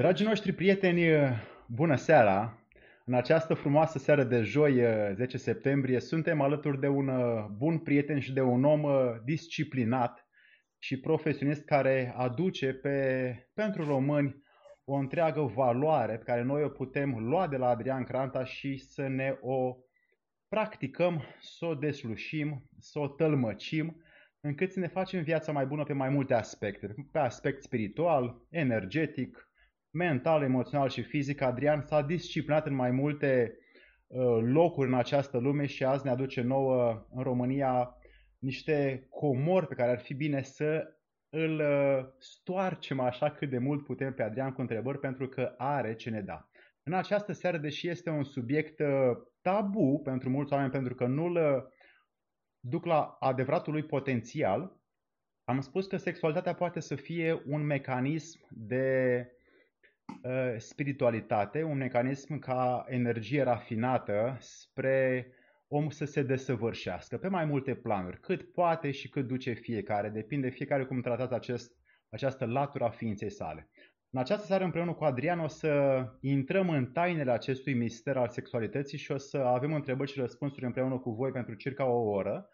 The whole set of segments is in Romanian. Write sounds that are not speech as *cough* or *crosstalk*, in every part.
Dragii noștri prieteni, bună seara! În această frumoasă seară de joi, 10 septembrie, suntem alături de un uh, bun prieten și de un om uh, disciplinat și profesionist care aduce pe, pentru români o întreagă valoare pe care noi o putem lua de la Adrian Cranta și să ne o practicăm, să o deslușim, să o tălmăcim, încât să ne facem viața mai bună pe mai multe aspecte. Pe aspect spiritual, energetic, mental, emoțional și fizic, Adrian s-a disciplinat în mai multe uh, locuri în această lume și azi ne aduce nouă în România niște comori pe care ar fi bine să îl uh, stoarcem așa cât de mult putem pe Adrian cu întrebări pentru că are ce ne da. În această seară, deși este un subiect uh, tabu pentru mulți oameni pentru că nu-l duc la adevăratul lui potențial, am spus că sexualitatea poate să fie un mecanism de Uh, spiritualitate, un mecanism ca energie rafinată spre om să se desăvârșească pe mai multe planuri, cât poate și cât duce fiecare, depinde fiecare cum tratați acest, această latură a ființei sale. În această seară împreună cu Adrian o să intrăm în tainele acestui mister al sexualității și o să avem întrebări și răspunsuri împreună cu voi pentru circa o oră.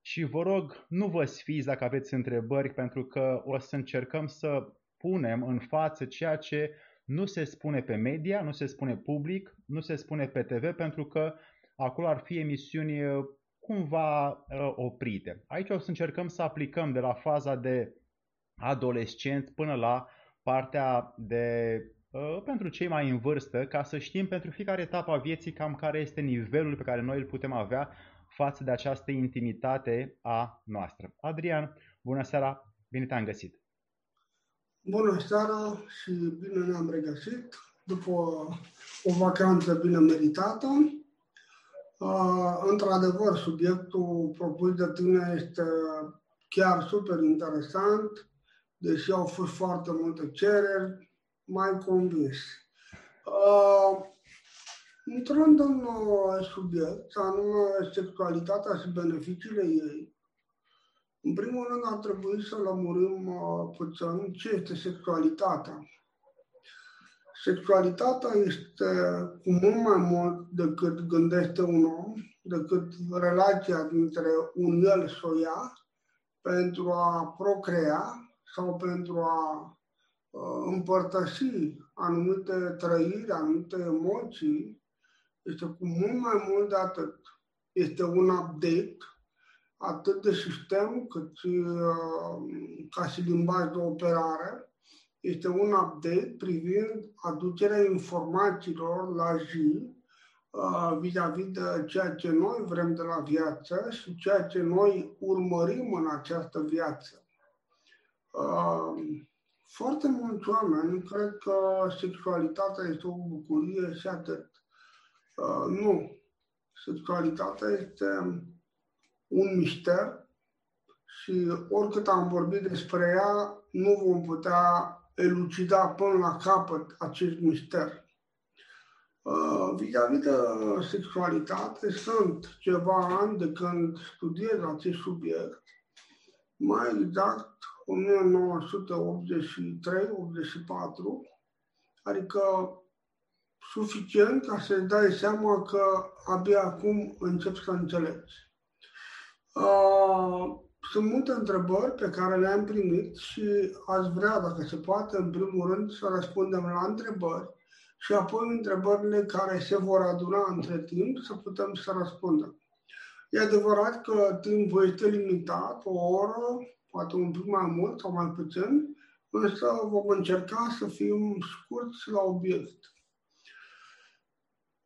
Și vă rog, nu vă sfiți dacă aveți întrebări, pentru că o să încercăm să punem în față ceea ce nu se spune pe media, nu se spune public, nu se spune pe TV pentru că acolo ar fi emisiuni uh, cumva uh, oprite. Aici o să încercăm să aplicăm de la faza de adolescent până la partea de uh, pentru cei mai în vârstă, ca să știm pentru fiecare etapă a vieții cam care este nivelul pe care noi îl putem avea față de această intimitate a noastră. Adrian, bună seara, bine te-am găsit! Bună seara și bine ne-am regăsit după o vacanță bine meritată. Uh, într-adevăr, subiectul propus de tine este chiar super interesant, deși au fost foarte multe cereri, mai convins. Uh, intrând în subiect, anume sexualitatea și beneficiile ei, în primul rând ar trebui să lămurim uh, puțin ce este sexualitatea. Sexualitatea este cu mult mai mult decât gândește un om, decât relația dintre un el și o ea, pentru a procrea sau pentru a uh, împărtăși anumite trăiri, anumite emoții, este cu mult mai mult de atât. Este un update atât de sistem cât și uh, ca și limbaj de operare. Este un update privind aducerea informațiilor la zi uh, vis-a-vis de ceea ce noi vrem de la viață și ceea ce noi urmărim în această viață. Uh, foarte mulți oameni cred că sexualitatea este o bucurie și atât. Nu. Sexualitatea este un mister și oricât am vorbit despre ea, nu vom putea elucida până la capăt acest mister. Uh, vis-a-vis de sexualitate, sunt ceva ani de când studiez acest subiect, mai exact 1983-84, adică suficient ca să-ți dai seama că abia acum încep să înțelegi. Uh, sunt multe întrebări pe care le-am primit și aș vrea, dacă se poate, în primul rând să răspundem la întrebări și apoi întrebările care se vor aduna între timp să putem să răspundem. E adevărat că timpul este limitat, o oră, poate un pic mai mult sau mai puțin, însă vom încerca să fim scurți la obiect.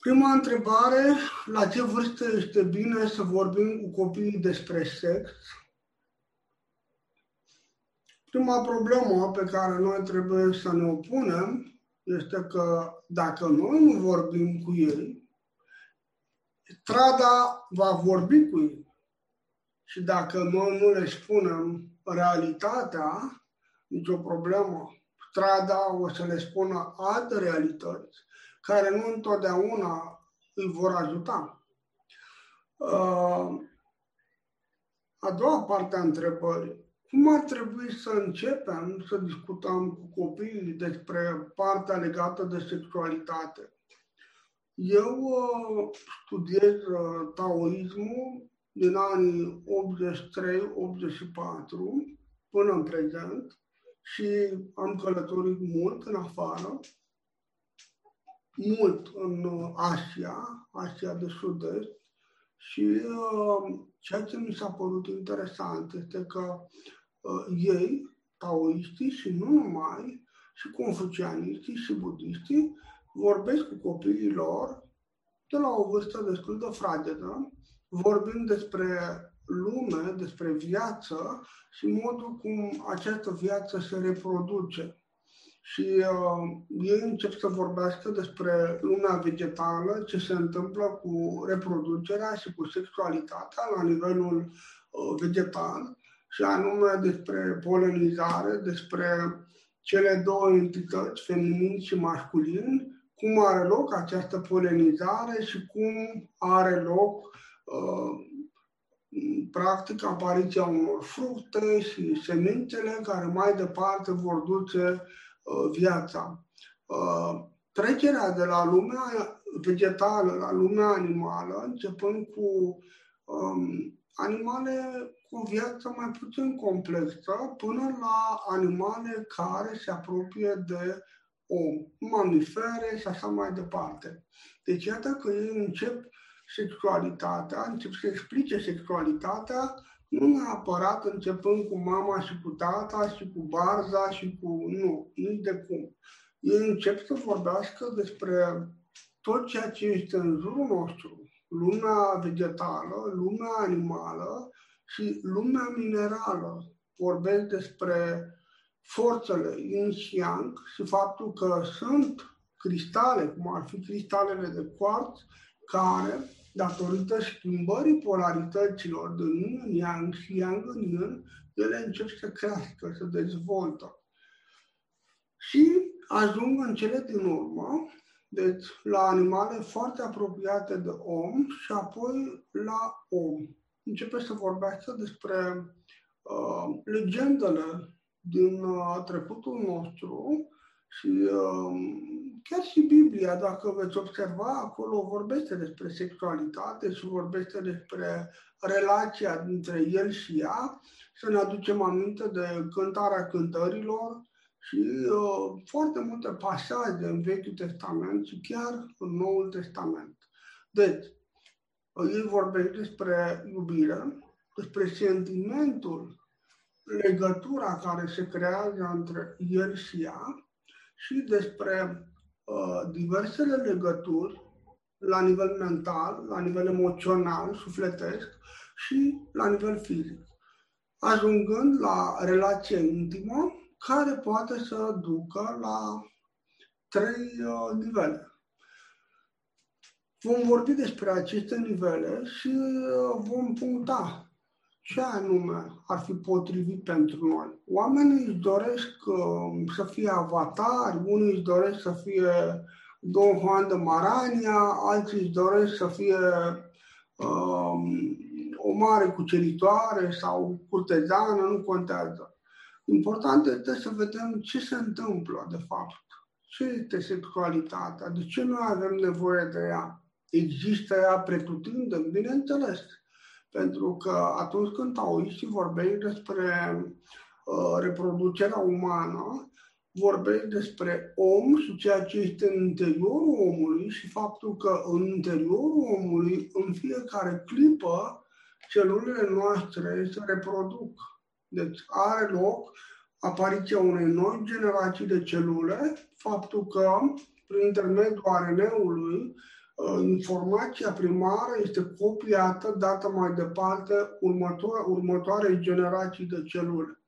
Prima întrebare, la ce vârstă este bine să vorbim cu copiii despre sex? Prima problemă pe care noi trebuie să ne opunem este că dacă noi nu vorbim cu ei, strada va vorbi cu ei. Și dacă noi nu le spunem realitatea, nicio problemă. Strada o să le spună alte realități care nu întotdeauna îi vor ajuta. Uh, a doua parte a întrebării. cum ar trebui să începem să discutăm cu copiii despre partea legată de sexualitate? Eu uh, studiez uh, taoismul din anii 83-84 până în prezent și am călătorit mult în afară, mult în uh, Asia, Asia de Sud-Est și uh, ceea ce mi s-a părut interesant este că uh, ei, taoiștii și nu numai, și confucianiștii și budiștii, vorbesc cu copiii lor de la o vârstă destul de fragedă, vorbind despre lume, despre viață și modul cum această viață se reproduce. Și uh, ei încep să vorbească despre lumea vegetală, ce se întâmplă cu reproducerea și cu sexualitatea la nivelul uh, vegetal, și anume despre polenizare, despre cele două entități, feminin și masculin, cum are loc această polenizare și cum are loc uh, practic apariția unor fructe și semințele care mai departe vor duce uh, viața. Uh, trecerea de la lumea vegetală la lumea animală, începând cu um, animale cu o viață mai puțin complexă, până la animale care se apropie de om, mamifere și așa mai departe. Deci iată că ei încep sexualitatea, încep să explice sexualitatea, nu neapărat începând cu mama și cu tata și cu barza și cu... Nu, nici de cum. Ei încep să vorbească despre tot ceea ce este în jurul nostru, lumea vegetală, lumea animală și lumea minerală. Vorbesc despre forțele yin și yang și faptul că sunt cristale, cum ar fi cristalele de quartz, care, datorită schimbării polarităților de yin în yang și yang în yin, ele încep să crească, să dezvoltă. Și ajung în cele din urmă, deci la animale foarte apropiate de om și apoi la om. Începe să vorbească despre uh, legendele din uh, trecutul nostru și uh, chiar și Biblia, dacă veți observa, acolo vorbește despre sexualitate și vorbește despre relația dintre el și ea. Să ne aducem aminte de cântarea cântărilor și uh, foarte multe pasaje în Vechiul Testament și chiar în Noul Testament. Deci, el vorbește despre iubire, despre sentimentul legătura care se creează între el și ea și despre uh, diversele legături la nivel mental, la nivel emoțional, sufletesc și la nivel fizic, ajungând la relație intimă care poate să ducă la trei uh, nivele. Vom vorbi despre aceste nivele și uh, vom puncta ce anume ar fi potrivit pentru noi? Oamenii își doresc uh, să fie avatari, unii își doresc să fie Don Juan de Marania, alții își doresc să fie uh, o mare cuceritoare sau curtezană, nu contează. Important este să vedem ce se întâmplă, de fapt. Ce este sexualitatea? De ce noi avem nevoie de ea? Există ea pretutindem? Bineînțeles. Pentru că atunci când taoiștii vorbești despre uh, reproducerea umană, vorbești despre om și ceea ce este în interiorul omului și faptul că în interiorul omului, în fiecare clipă, celulele noastre se reproduc. Deci are loc apariția unei noi generații de celule, faptul că prin intermediul RNA-ului Uh, informația primară este copiată, dată mai departe următoare, următoarei generații de celule.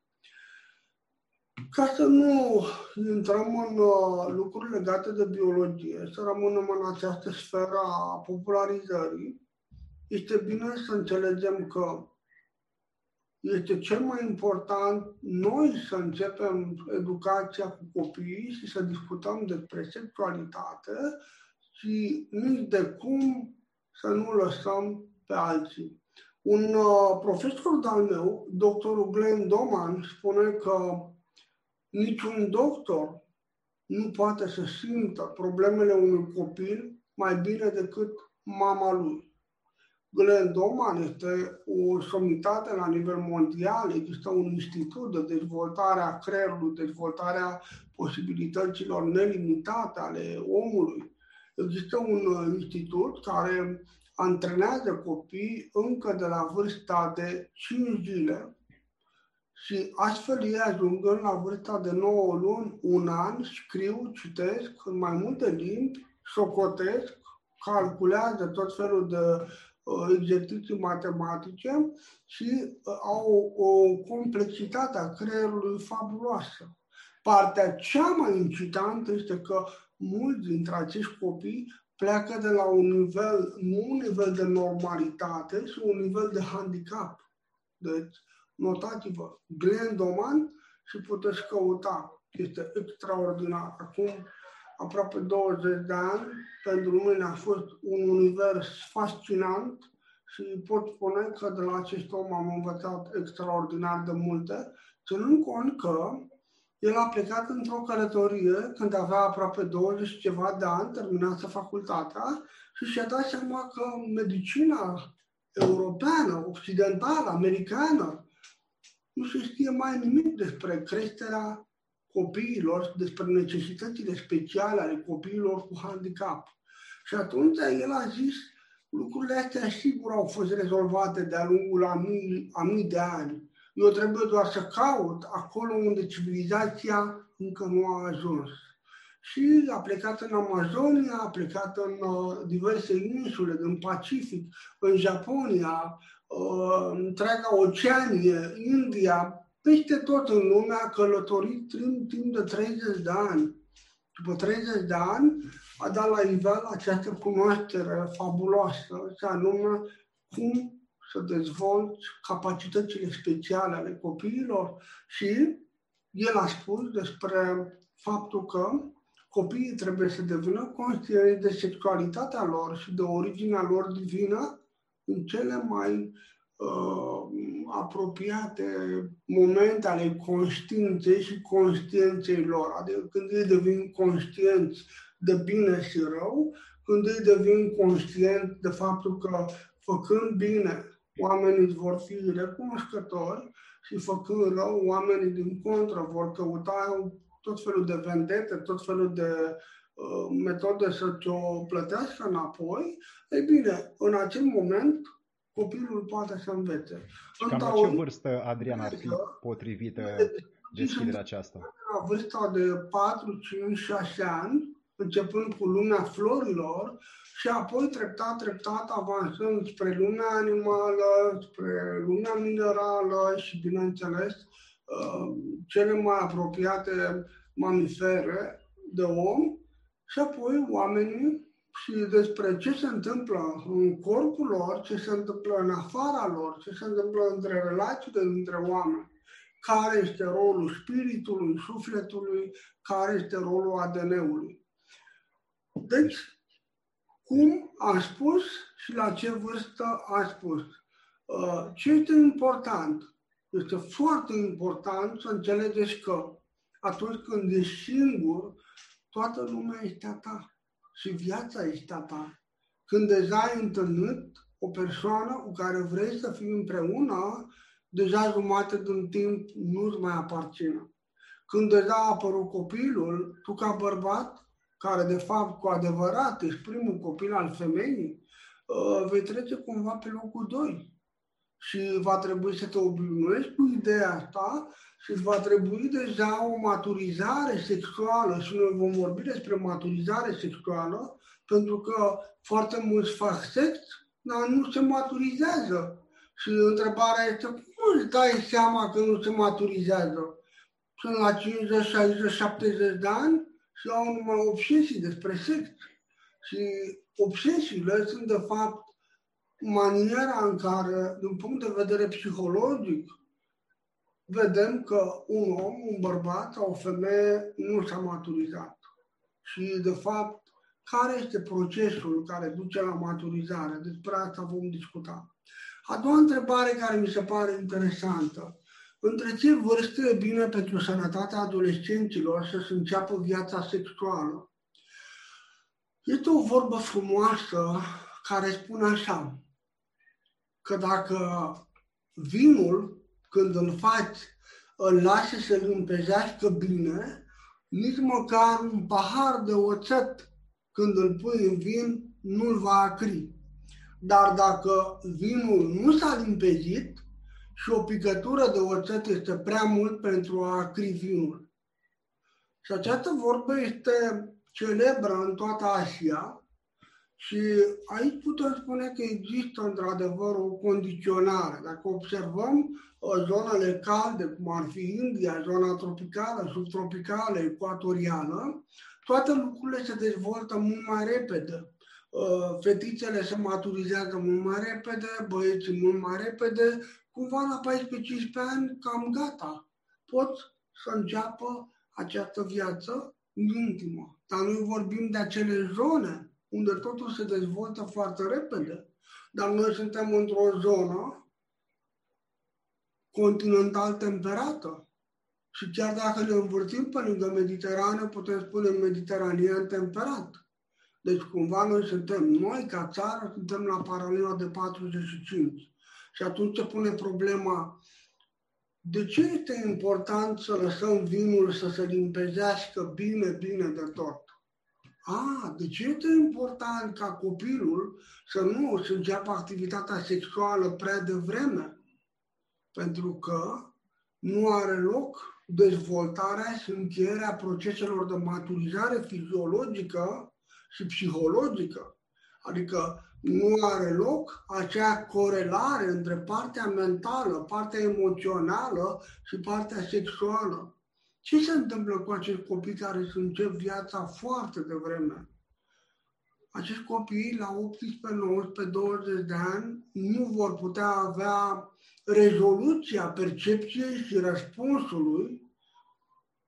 Ca să nu intrăm în uh, lucruri legate de biologie, să rămânem în această sferă a popularizării, este bine să înțelegem că este cel mai important noi să începem educația cu copiii și să discutăm despre sexualitate, și nici de cum să nu lăsăm pe alții. Un uh, profesor de-al meu, doctorul Glenn Doman, spune că niciun doctor nu poate să simtă problemele unui copil mai bine decât mama lui. Glenn Doman este o somitate la nivel mondial, există un institut de dezvoltare a creierului, dezvoltarea posibilităților nelimitate ale omului. Există un uh, institut care antrenează copii încă de la vârsta de 5 zile și astfel ei ajungând la vârsta de 9 luni, un an, scriu, citesc în mai multe limbi, socotesc, calculează tot felul de uh, exerciții matematice și uh, au o complexitate a creierului fabuloasă. Partea cea mai incitantă este că mulți dintre acești copii pleacă de la un nivel, nu un nivel de normalitate, ci un nivel de handicap. Deci, notați-vă, Glenn Doman și puteți căuta. Este extraordinar. Acum aproape 20 de ani, pentru mine a fost un univers fascinant și pot spune că de la acest om am învățat extraordinar de multe, ținând cont că el a plecat într-o călătorie când avea aproape 20 ceva de ani, terminase facultatea și și-a dat seama că medicina europeană, occidentală, americană, nu se știe mai nimic despre creșterea copiilor, despre necesitățile speciale ale copiilor cu handicap. Și atunci el a zis, lucrurile astea sigur au fost rezolvate de-a lungul a mii, a mii de ani. Eu trebuie doar să caut acolo unde civilizația încă nu a ajuns. Și a plecat în Amazonia, a plecat în uh, diverse insule, în Pacific, în Japonia, uh, întreaga Oceanie, India, peste tot în lume a călătorit timp, timp de 30 de ani. După 30 de ani a dat la nivel această cunoaștere fabuloasă, și anume cum să dezvolți capacitățile speciale ale copiilor și el a spus despre faptul că copiii trebuie să devină conștienți de sexualitatea lor și de originea lor divină în cele mai uh, apropiate momente ale conștiinței și conștiinței lor. Adică când ei devin conștienți de bine și rău, când ei devin conștienți de faptul că făcând bine oamenii vor fi recunoscători și făcând rău, oamenii din contră vor căuta tot felul de vendete, tot felul de uh, metode să ți-o plătească înapoi, ei bine, în acel moment copilul poate să învețe. Și cam la ce vârstă, Adrian, ar fi potrivită deschiderea aceasta? La vârsta de 4, 5, 6 ani, începând cu lumea florilor și apoi treptat, treptat avansând spre lumea animală, spre lumea minerală și, bineînțeles, uh, cele mai apropiate mamifere de om și apoi oamenii și despre ce se întâmplă în corpul lor, ce se întâmplă în afara lor, ce se întâmplă între relațiile dintre oameni, care este rolul spiritului, sufletului, care este rolul ADN-ului. Deci, cum a spus și la ce vârstă a spus. Uh, ce este important? Este foarte important să înțelegeți că atunci când ești singur, toată lumea este a ta și viața este a ta. Când deja ai întâlnit o persoană cu care vrei să fii împreună, deja jumate din timp nu-ți mai aparține. Când deja a apărut copilul, tu ca bărbat care de fapt cu adevărat ești primul copil al femeii, uh, vei trece cumva pe locul 2. Și va trebui să te obișnuiești cu ideea asta și va trebui deja o maturizare sexuală și noi vom vorbi despre maturizare sexuală pentru că foarte mulți fac sex, dar nu se maturizează. Și întrebarea este, cum îți dai seama că nu se maturizează? Sunt la 50, 60, 70 de ani și au numai obsesii despre sex. Și obsesiile sunt, de fapt, maniera în care, din punct de vedere psihologic, vedem că un om, un bărbat sau o femeie nu s-a maturizat. Și, de fapt, care este procesul care duce la maturizare? Despre asta vom discuta. A doua întrebare care mi se pare interesantă. Între ce vârste e bine pentru sănătatea adolescenților să se înceapă viața sexuală? Este o vorbă frumoasă care spune așa, că dacă vinul, când îl faci, îl lași să se limpezească bine, nici măcar un pahar de oțet, când îl pui în vin, nu-l va acri. Dar dacă vinul nu s-a limpezit și o picătură de oțet este prea mult pentru a acri vinul. Și această vorbă este celebră în toată Asia și aici putem spune că există într-adevăr o condiționare. Dacă observăm uh, zonele calde, cum ar fi India, zona tropicală, subtropicală, ecuatorială, toate lucrurile se dezvoltă mult mai repede. Uh, fetițele se maturizează mult mai repede, băieții mult mai repede, cumva la 14-15 ani cam gata. Pot să înceapă această viață intimă. Dar noi vorbim de acele zone unde totul se dezvoltă foarte repede. Dar noi suntem într-o zonă continental temperată. Și chiar dacă ne învârtim pe lângă Mediterană, putem spune mediteranean temperat. Deci cumva noi suntem, noi ca țară, suntem la paralela de 45. Și atunci se pune problema de ce este important să lăsăm vinul să se limpezească bine, bine de tot? A, de ce este important ca copilul să nu să înceapă activitatea sexuală prea devreme? Pentru că nu are loc dezvoltarea și încheierea proceselor de maturizare fiziologică și psihologică. Adică nu are loc acea corelare între partea mentală, partea emoțională și partea sexuală. Ce se întâmplă cu acești copii care își încep viața foarte devreme? Acești copii la 18, 19, 20 de ani nu vor putea avea rezoluția percepției și răspunsului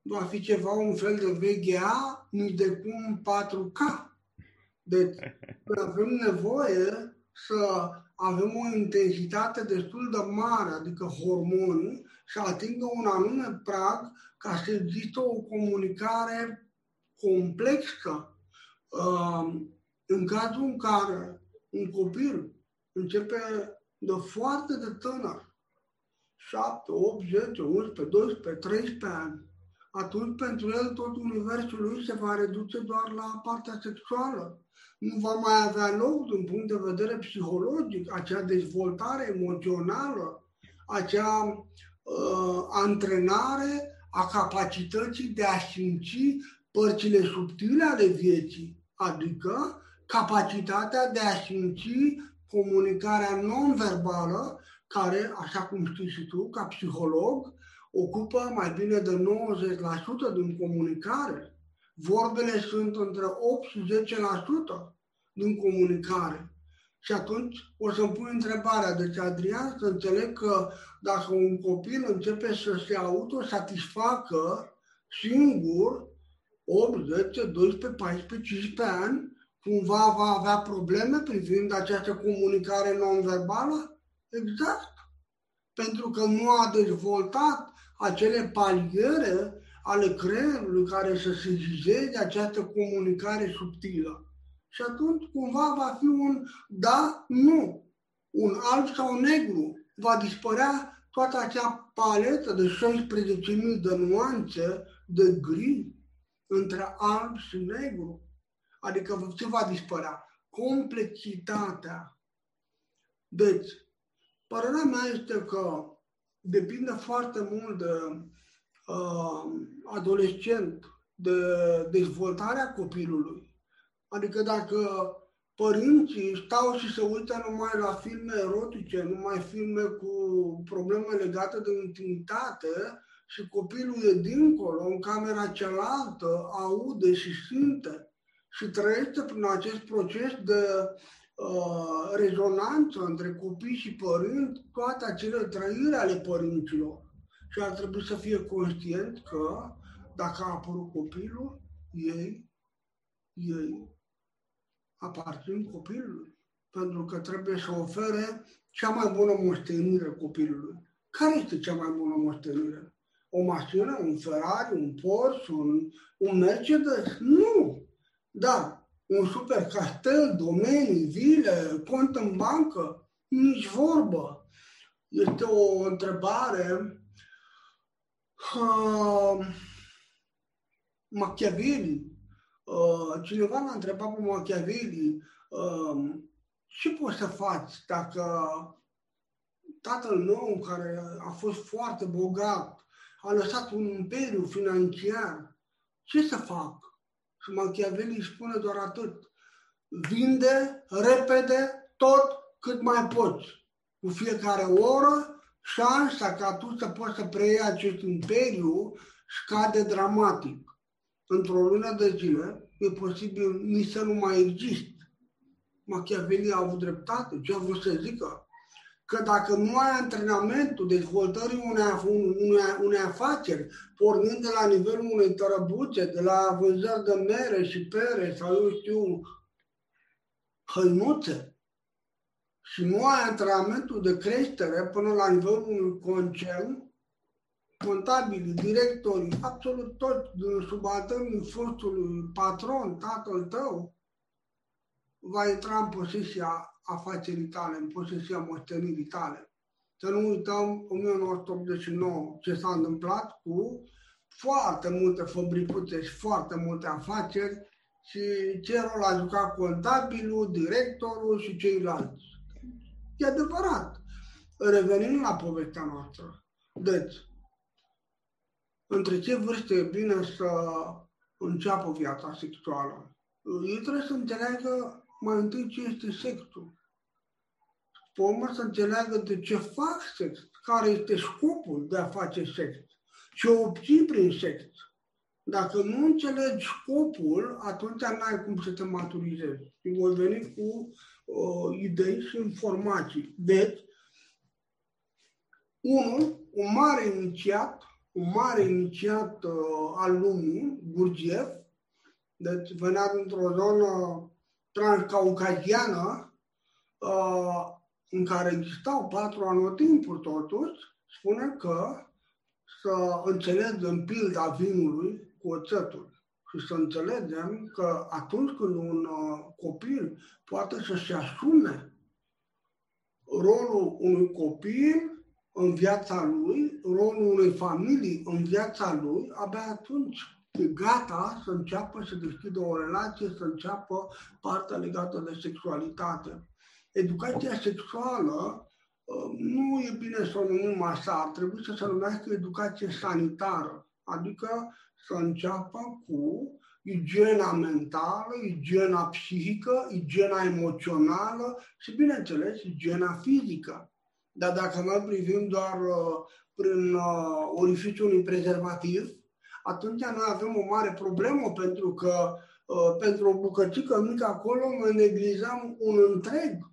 va fi ceva, un fel de VGA, nici de cum 4K. Deci *laughs* avem nevoie să avem o intensitate destul de mare, adică hormonii, și atingă un anume prag ca să există o comunicare complexă. În cazul în care un copil începe de foarte de tânăr, 7, 8, 10, 11, 12, 13 ani, atunci pentru el tot universul lui se va reduce doar la partea sexuală. Nu va mai avea loc din punct de vedere psihologic, acea dezvoltare emoțională, acea uh, antrenare a capacității de a simți părțile subtile ale vieții, adică capacitatea de a simți comunicarea non-verbală, care, așa cum știi și tu, ca psiholog, ocupă mai bine de 90% din comunicare. Vorbele sunt între 8 și 10% din comunicare. Și atunci o să-mi pun întrebarea, deci Adrian, să înțeleg că dacă un copil începe să se autosatisfacă singur, 8, 10, 12, 14, 15 ani, cumva va avea probleme privind această comunicare non-verbală? Exact. Pentru că nu a dezvoltat acele paliere ale creierului care să sezizeze această comunicare subtilă. Și atunci cumva va fi un da, nu, un alb sau negru. Va dispărea toată acea paletă de 16.000 de nuanțe de gri între alb și negru. Adică ce va dispărea? Complexitatea. Deci, părerea mea este că depinde foarte mult de uh, adolescent, de dezvoltarea copilului. Adică dacă părinții stau și se uită numai la filme erotice, numai filme cu probleme legate de intimitate și copilul e dincolo, în camera cealaltă, aude și simte și trăiește prin acest proces de uh, rezonanță între copii și părinți, toate acele trăiri ale părinților. Și ar trebui să fie conștient că dacă a apărut copilul, ei, ei aparțin copilului. pentru că trebuie să ofere cea mai bună moștenire copilului. Care este cea mai bună moștenire? O mașină, un Ferrari, un Porsche, un, un Mercedes? Nu! Dar un super castel, domenii, vile, cont în bancă? Nici vorbă. Este o întrebare uh, Machiavelli. Uh, cineva l-a întrebat pe Machiavelli uh, ce poți să faci dacă tatăl meu, care a fost foarte bogat, a lăsat un imperiu financiar, ce să fac? Și Machiavelli spune doar atât. Vinde repede tot cât mai poți. Cu fiecare oră, șansa ca tu să poți să preiei acest imperiu scade dramatic. Într-o lună de zile e posibil nici să nu mai există. Machiavelli a avut dreptate. Ce a vrut să zică? Că dacă nu ai antrenamentul dezvoltării unei, unei, unei afaceri, pornind de la nivelul unei tărăbuțe, de la vânzări de mere și pere sau eu știu, hăinuțe, și nu ai antrenamentul de creștere până la nivelul unui concern, contabilii, directorii, absolut toți din subalternii fostului patron, tatăl tău, va intra în posesia afacerii tale, în posesia moștenirii tale. Să nu uităm 1989 ce s-a întâmplat cu foarte multe fabricuțe și foarte multe afaceri și ce rol a jucat contabilul, directorul și ceilalți. E adevărat. Revenim la povestea noastră. Deci, între ce vârste e bine să înceapă viața sexuală? Ei trebuie să înțeleagă mai întâi ce este sexul. Pe urmă să înțeleagă de ce fac sex, care este scopul de a face sex, ce obții prin sex. Dacă nu înțelegi scopul, atunci n-ai cum să te maturizezi. Și voi veni cu uh, idei și informații. Deci, unul, un mare inițiat, un mare inițiat uh, al lumii, Gurgiev, deci venea dintr-o zonă transcaucaziană, uh, în care existau patru anotimpuri totuși, spune că să înțelegem pilda vinului cu oțetul și să înțelegem că atunci când un uh, copil poate să-și asume rolul unui copil în viața lui, rolul unei familii în viața lui, abia atunci e gata să înceapă să deschidă o relație, să înceapă partea legată de sexualitate. Educația sexuală uh, nu e bine să o numim așa, ar trebui să se numească educație sanitară, adică să înceapă cu igiena mentală, igiena psihică, igiena emoțională și, bineînțeles, igiena fizică. Dar dacă noi privim doar uh, prin uh, orificiul unui prezervativ, atunci noi avem o mare problemă pentru că uh, pentru o bucățică mică acolo noi neglijăm un întreg.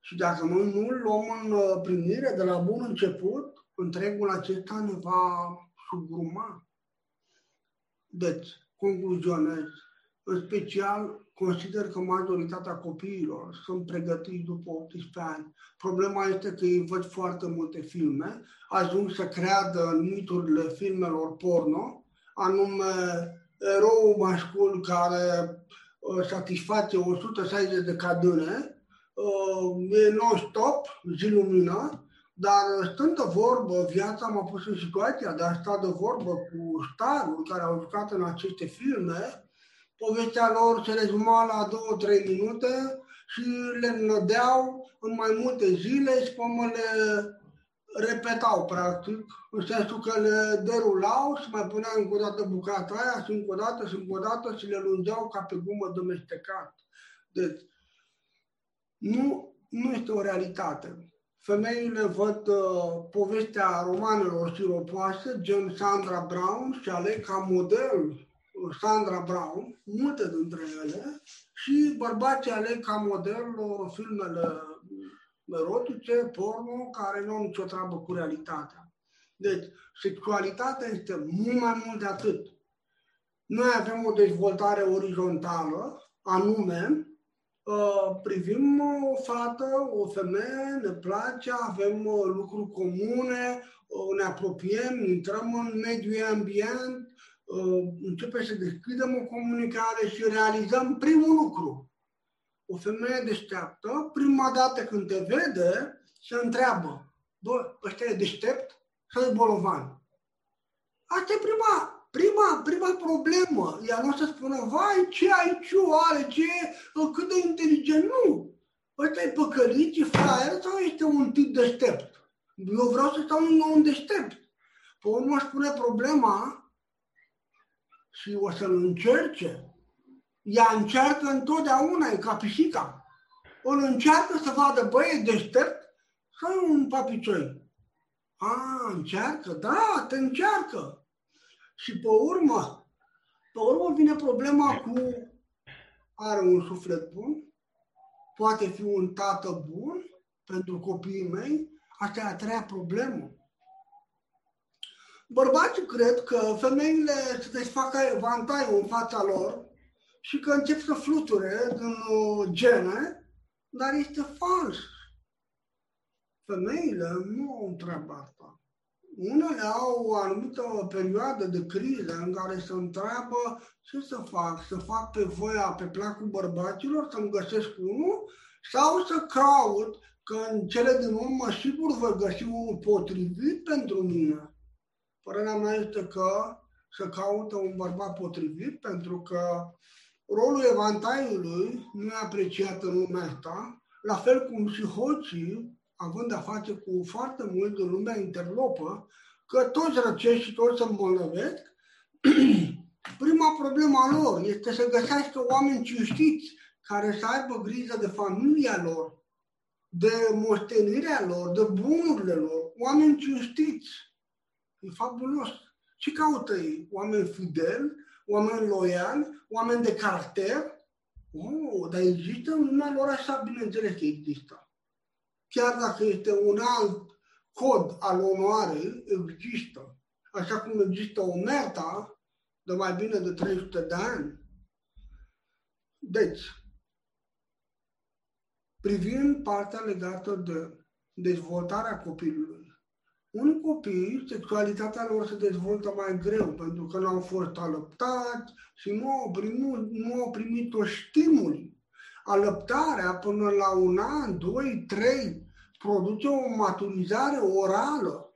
Și dacă noi nu îl luăm în uh, primire de la bun început, întregul acesta ne va sugruma. Deci, concluzionez, în special consider că majoritatea copiilor sunt pregătiți după 18 ani. Problema este că ei văd foarte multe filme, ajung să creadă în miturile filmelor porno, anume erou mascul care uh, satisface 160 de cadâne, uh, e non-stop, zi lumină, dar stând de vorbă, viața m-a pus în situația de a sta de vorbă cu starul care au jucat în aceste filme, povestea lor se rezuma la 2-3 minute și le nădeau în mai multe zile și până le repetau, practic, în sensul că le derulau și mai puneau încă o dată bucata aia și încă o dată și încă o dată și le lungeau ca pe gumă domestecat. Deci, nu, nu este o realitate. Femeile văd uh, povestea romanelor siropoase, gen Sandra Brown și aleg ca model uh, Sandra Brown, multe dintre ele, și bărbații aleg ca model uh, filmele erotice, porno, care nu au nicio treabă cu realitatea. Deci, sexualitatea este mult mai mult de atât. Noi avem o dezvoltare orizontală, anume, uh, privim o fată, o femeie, ne place, avem uh, lucruri comune, uh, ne apropiem, intrăm în mediul ambient, începem să deschidem o comunicare și realizăm primul lucru. O femeie deșteaptă, prima dată când te vede, se întreabă, bă, ăsta e deștept sau e bolovan? Asta e prima prima, prima problemă. Ea nu o să spună, vai, ce IQ are, ce, cât de inteligent. Nu. Ăsta e păcălit, e fraier sau este un tip deștept? Eu vreau să stau lângă un deștept. Pe urmă spune problema și o să-l încerce. Ea încearcă întotdeauna, e ca pisica. O încearcă să vadă, băi, e deștept sau e un papicioi? A, încearcă, da, te încearcă. Și pe urmă, pe urmă vine problema cu are un suflet bun, poate fi un tată bun pentru copiii mei, asta e a treia problemă. Bărbații cred că femeile se desfacă evantaiul în fața lor și că încep să fluture din uh, gene, dar este fals. Femeile nu au treaba asta unele au o anumită perioadă de criză în care se întreabă ce să fac, să fac pe voia, pe placul bărbaților, să-mi găsesc unul sau să caut că în cele din urmă sigur voi găsi unul potrivit pentru mine. Părerea mea este că să caută un bărbat potrivit pentru că rolul evantaiului nu e apreciat în lumea asta, la fel cum și hoții având de-a face cu foarte mult în lumea interlopă, că toți răcești și toți se îmbolnăvesc, *clears throat* prima problemă a lor este să găsească oameni cinstiți care să aibă grijă de familia lor, de moștenirea lor, de bunurile lor, oameni cinstiți. E fabulos. Ce caută ei? Oameni fideli, oameni loiali, oameni de caracter? Oh, dar există în lumea lor așa, bineînțeles că există chiar dacă este un alt cod al onoarei, există. Așa cum există o merta de mai bine de 300 de ani. Deci, privind partea legată de dezvoltarea copilului, un copii, sexualitatea lor se dezvoltă mai greu pentru că nu au fost alăptați și nu au primit, nu au primit o stimuli alăptarea până la un an, doi, trei, produce o maturizare orală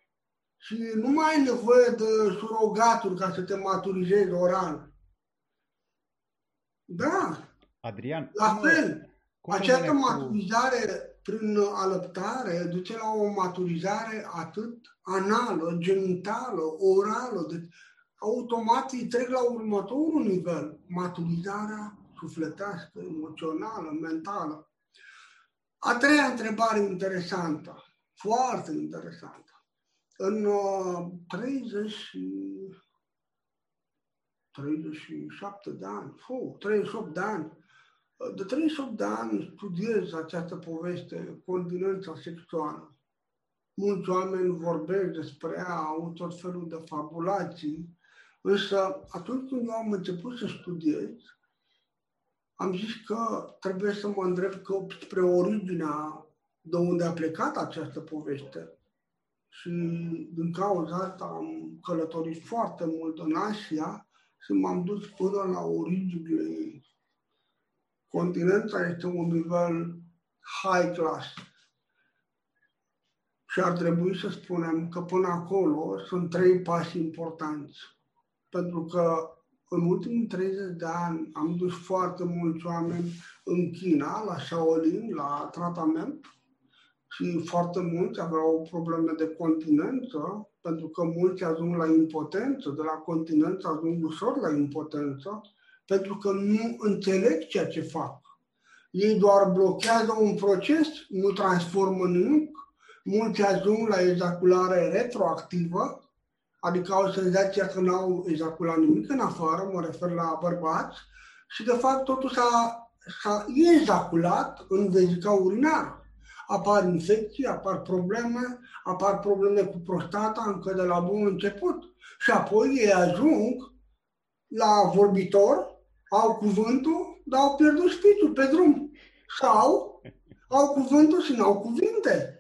și nu mai ai nevoie de surogaturi ca să te maturizezi oral. Da. Adrian, la cum fel, cum această maturizare cu... prin alăptare duce la o maturizare atât anală, genitală, orală, deci automat îi trec la următorul nivel, maturizarea sufletească, emoțională, mentală. A treia întrebare interesantă, foarte interesantă. În uh, 30 37 de ani, fu, 38 de ani, uh, de 38 de ani studiez această poveste, continența sexuală. Mulți oameni vorbesc despre ea, au tot felul de fabulații, însă atunci când eu am început să studiez, am zis că trebuie să mă îndrept spre originea de unde a plecat această poveste. Și din cauza asta am călătorit foarte mult în Asia și m-am dus până la originile ei. Continența este un nivel high class. Și ar trebui să spunem că până acolo sunt trei pași importanți. Pentru că în ultimii 30 de ani am dus foarte mulți oameni în China, la Shaolin, la tratament și foarte mulți aveau probleme de continență, pentru că mulți ajung la impotență, de la continență ajung ușor la impotență, pentru că nu înțeleg ceea ce fac. Ei doar blochează un proces, nu transformă nimic. Mulți ajung la ejaculare retroactivă, adică au senzația că n-au ejaculat nimic în afară, mă refer la bărbați, și de fapt totul s-a, s-a ejaculat în vezica urinară. Apar infecții, apar probleme, apar probleme cu prostata încă de la bun început. Și apoi ei ajung la vorbitor, au cuvântul, dar au pierdut spițul pe drum. sau au cuvântul și n-au cuvinte.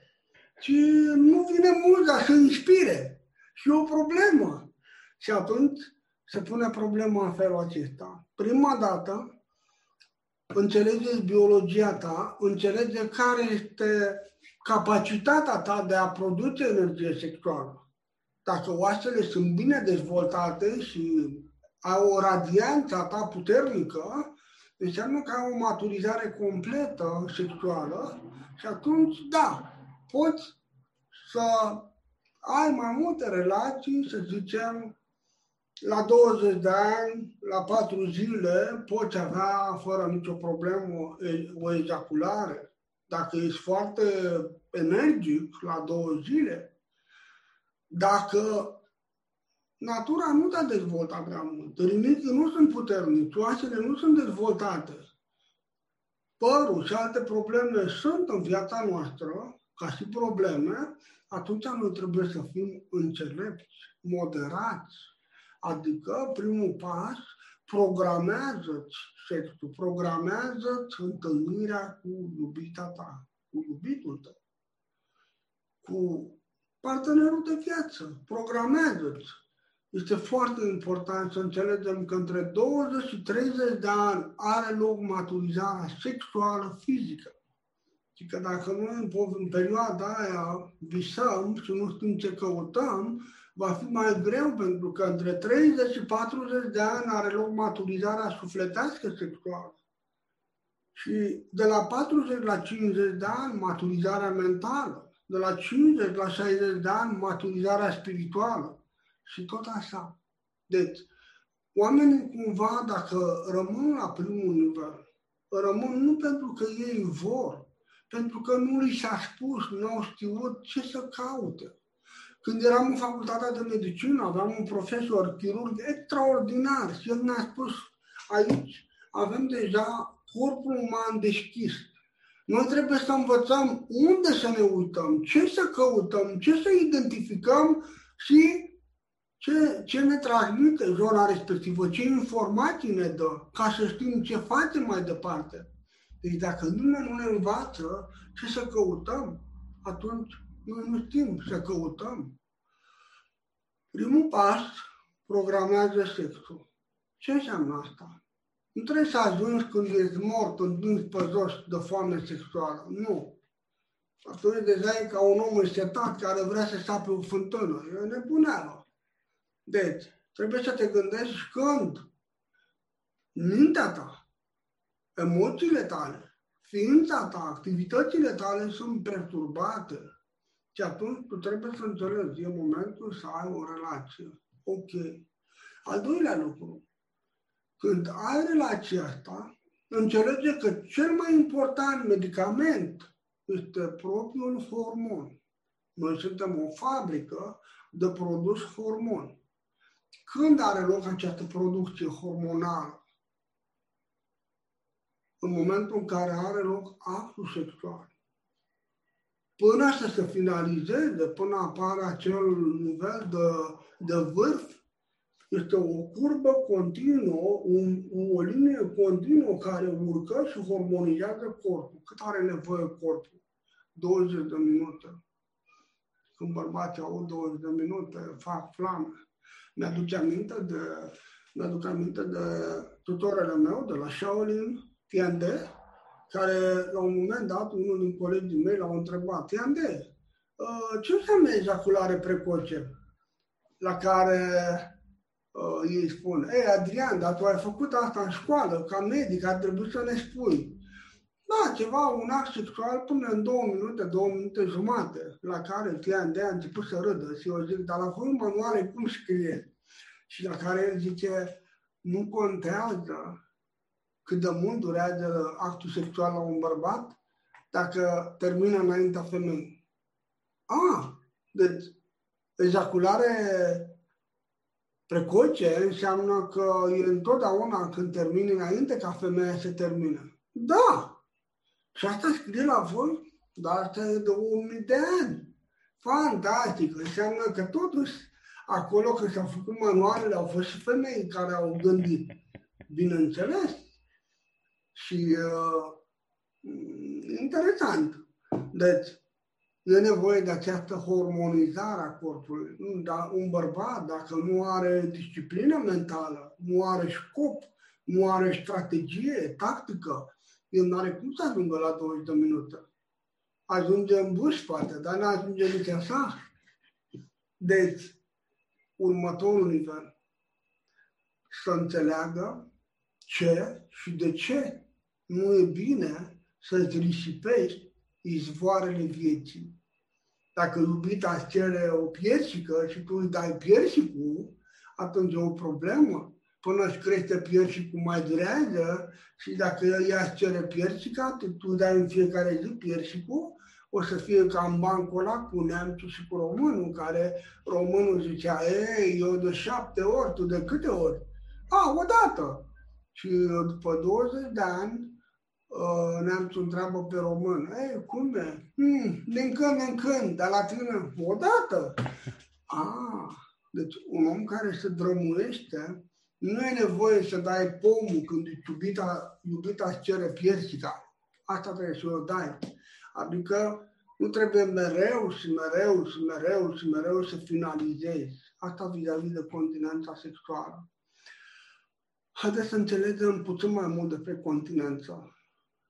Și nu vine muza să inspire. Și e o problemă. Și atunci se pune problema în felul acesta. Prima dată, înțelegeți biologia ta, înțelege care este capacitatea ta de a produce energie sexuală. Dacă oasele sunt bine dezvoltate și au o radianță a ta puternică, înseamnă că ai o maturizare completă sexuală și atunci, da, poți să ai mai multe relații, să zicem, la 20 de ani, la 4 zile, poți avea fără nicio problemă o ejaculare. Dacă ești foarte energic la două zile, dacă natura nu te-a dezvoltat prea mult, rinichii nu sunt puternici, oasele nu sunt dezvoltate, părul și alte probleme sunt în viața noastră, ca și probleme, atunci noi trebuie să fim înțelepți, moderați, Adică, primul pas, programează-ți sexul, programează-ți întâlnirea cu iubita ta, cu iubitul tău, cu partenerul de viață. Programează-ți. Este foarte important să înțelegem că între 20 și 30 de ani are loc maturizarea sexuală fizică. Și că dacă noi în perioada aia visăm și nu știm ce căutăm, va fi mai greu pentru că între 30 și 40 de ani are loc maturizarea sufletească sexuală. Și de la 40 la 50 de ani, maturizarea mentală. De la 50 la 60 de ani, maturizarea spirituală. Și tot așa. Deci, oamenii cumva, dacă rămân la primul nivel, rămân nu pentru că ei vor, pentru că nu li s-a spus, nu au știut ce să caute. Când eram în facultatea de medicină, aveam un profesor chirurg extraordinar și el ne-a spus, aici avem deja corpul uman deschis. Noi trebuie să învățăm unde să ne uităm, ce să căutăm, ce să identificăm și ce, ce ne transmite zona respectivă, ce informații ne dă, ca să știm ce facem mai departe. Deci dacă nimeni nu ne învață ce să căutăm, atunci noi nu știm să căutăm. Primul pas, programează sexul. Ce înseamnă asta? Nu trebuie să ajungi când ești mort, întins pe jos de foame sexuală. Nu. Atunci deja e ca un om însetat care vrea să sape o fântână. E o nebuneală. Deci, trebuie să te gândești când mintea ta, emoțiile tale, ființa ta, activitățile tale sunt perturbate și atunci tu trebuie să înțelegi, e momentul să ai o relație. Ok. Al doilea lucru, când ai relația asta, înțelege că cel mai important medicament este propriul hormon. Noi suntem o fabrică de produs hormon. Când are loc această producție hormonală? În momentul în care are loc actul sexual până să se finalizeze, până apare acel nivel de, de vârf, este o curbă continuă, un, o linie continuă care urcă și hormonizează corpul. Cât are nevoie corpul? 20 de minute. Când bărbații au 20 de minute, fac flame. Mi-aduce aminte de, mi-aduc aminte de tutorele meu de la Shaolin, Tiande, care la un moment dat, unul din colegii mei l-a întrebat, Iande, uh, ce înseamnă ejaculare precoce? La care uh, ei spun, ei Adrian, dar tu ai făcut asta în școală, ca medic, ar trebui să ne spui. Da, ceva, un act sexual până în două minute, două minute jumate, la care Tian de a început să râdă și eu zic, dar la voi manuale cum scrie? Și la care el zice, nu contează cât de mult durează actul sexual la un bărbat dacă termină înaintea femeii. A, deci ejaculare precoce înseamnă că e întotdeauna când termini înainte ca femeia să termină. Da! Și asta scrie la voi, dar asta e de 1000 de ani. Fantastic! Înseamnă că totuși acolo când s-au făcut manualele au fost și femei care au gândit. Bineînțeles, și uh, Mm, interesant. Deci, e nevoie de această hormonizare a corpului. Da, un bărbat, dacă nu are disciplină mentală, nu are scop, nu are strategie, tactică, el nu are cum să ajungă la 20 de minute. Ajunge în buș, poate, dar nu ajunge nici așa. Deci, următorul nivel, să înțeleagă ce și de ce nu e bine să-ți risipești izvoarele vieții. Dacă iubita îți cere o piersică și tu îi dai piersicul, atunci e o problemă. Până își crește piersicul mai durează și dacă ea îți cere piersica, tu, tu dai în fiecare zi piersicul, o să fie ca în bancul ăla cu neamțul și cu românul, care românul zicea, ei, eu de șapte ori, tu de câte ori? A, odată. Și după 20 de ani, uh, neamțul întreabă pe român, ei, cum e? Hmm, din când în când, dar la tine, odată. *laughs* Ah, deci un om care se drămuiește, nu e nevoie să dai pomul când iubita, iubita îți cere piersica. Asta trebuie să o dai. Adică nu trebuie mereu și mereu și mereu și mereu să finalizezi. Asta vis-a-vis de continența sexuală. Haideți să înțelegem puțin mai mult despre continență.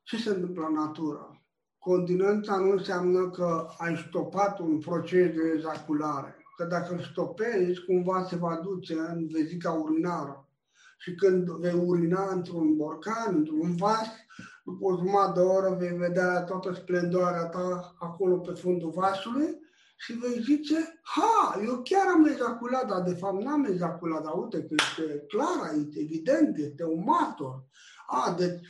Ce se întâmplă în natură? Continența nu înseamnă că ai stopat un proces de ejaculare. Că dacă îl stopezi, cumva se va duce în vezica urinară. Și când vei urina într-un borcan, într-un vas, după o jumătate de oră vei vedea toată splendoarea ta acolo pe fundul vasului și vei zice, ha, eu chiar am ejaculat, dar de fapt n-am ejaculat, dar uite că este clar aici, evident, este un martor. A, deci,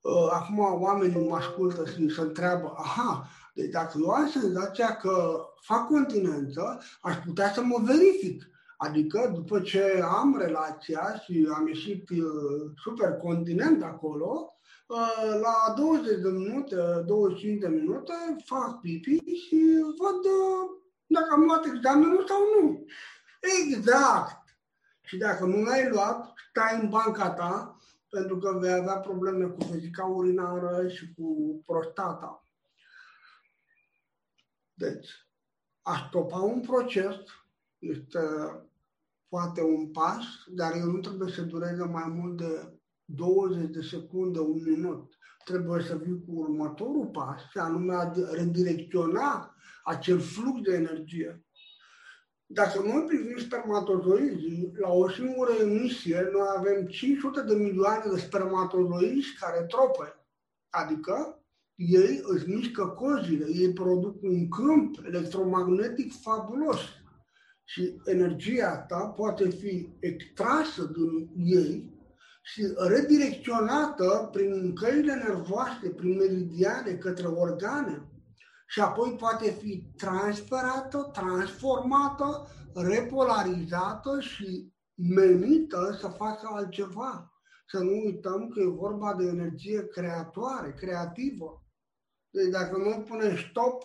uh, acum oamenii mă ascultă și se întreabă, aha, deci dacă eu am senzația că fac continență, aș putea să mă verific. Adică după ce am relația și am ieșit uh, super continent acolo, uh, la 20 de minute, 25 de minute, fac pipi și văd uh, dacă am luat examenul sau nu. Exact. Și dacă nu l-ai luat, stai în banca ta, pentru că vei avea probleme cu vezica urinară și cu prostata. Deci, a stopa un proces este poate un pas, dar el nu trebuie să dureze mai mult de 20 de secunde, un minut. Trebuie să vii cu următorul pas, și anume a redirecționa acel flux de energie. Dacă noi privim spermatozoizii, la o singură emisie, noi avem 500 de milioane de spermatozoizi care tropă. Adică ei își mișcă cozile, ei produc un câmp electromagnetic fabulos și energia ta poate fi extrasă din ei și redirecționată prin căile nervoase, prin meridiane către organe și apoi poate fi transferată, transformată, repolarizată și menită să facă altceva. Să nu uităm că e vorba de energie creatoare, creativă. Deci dacă noi punem stop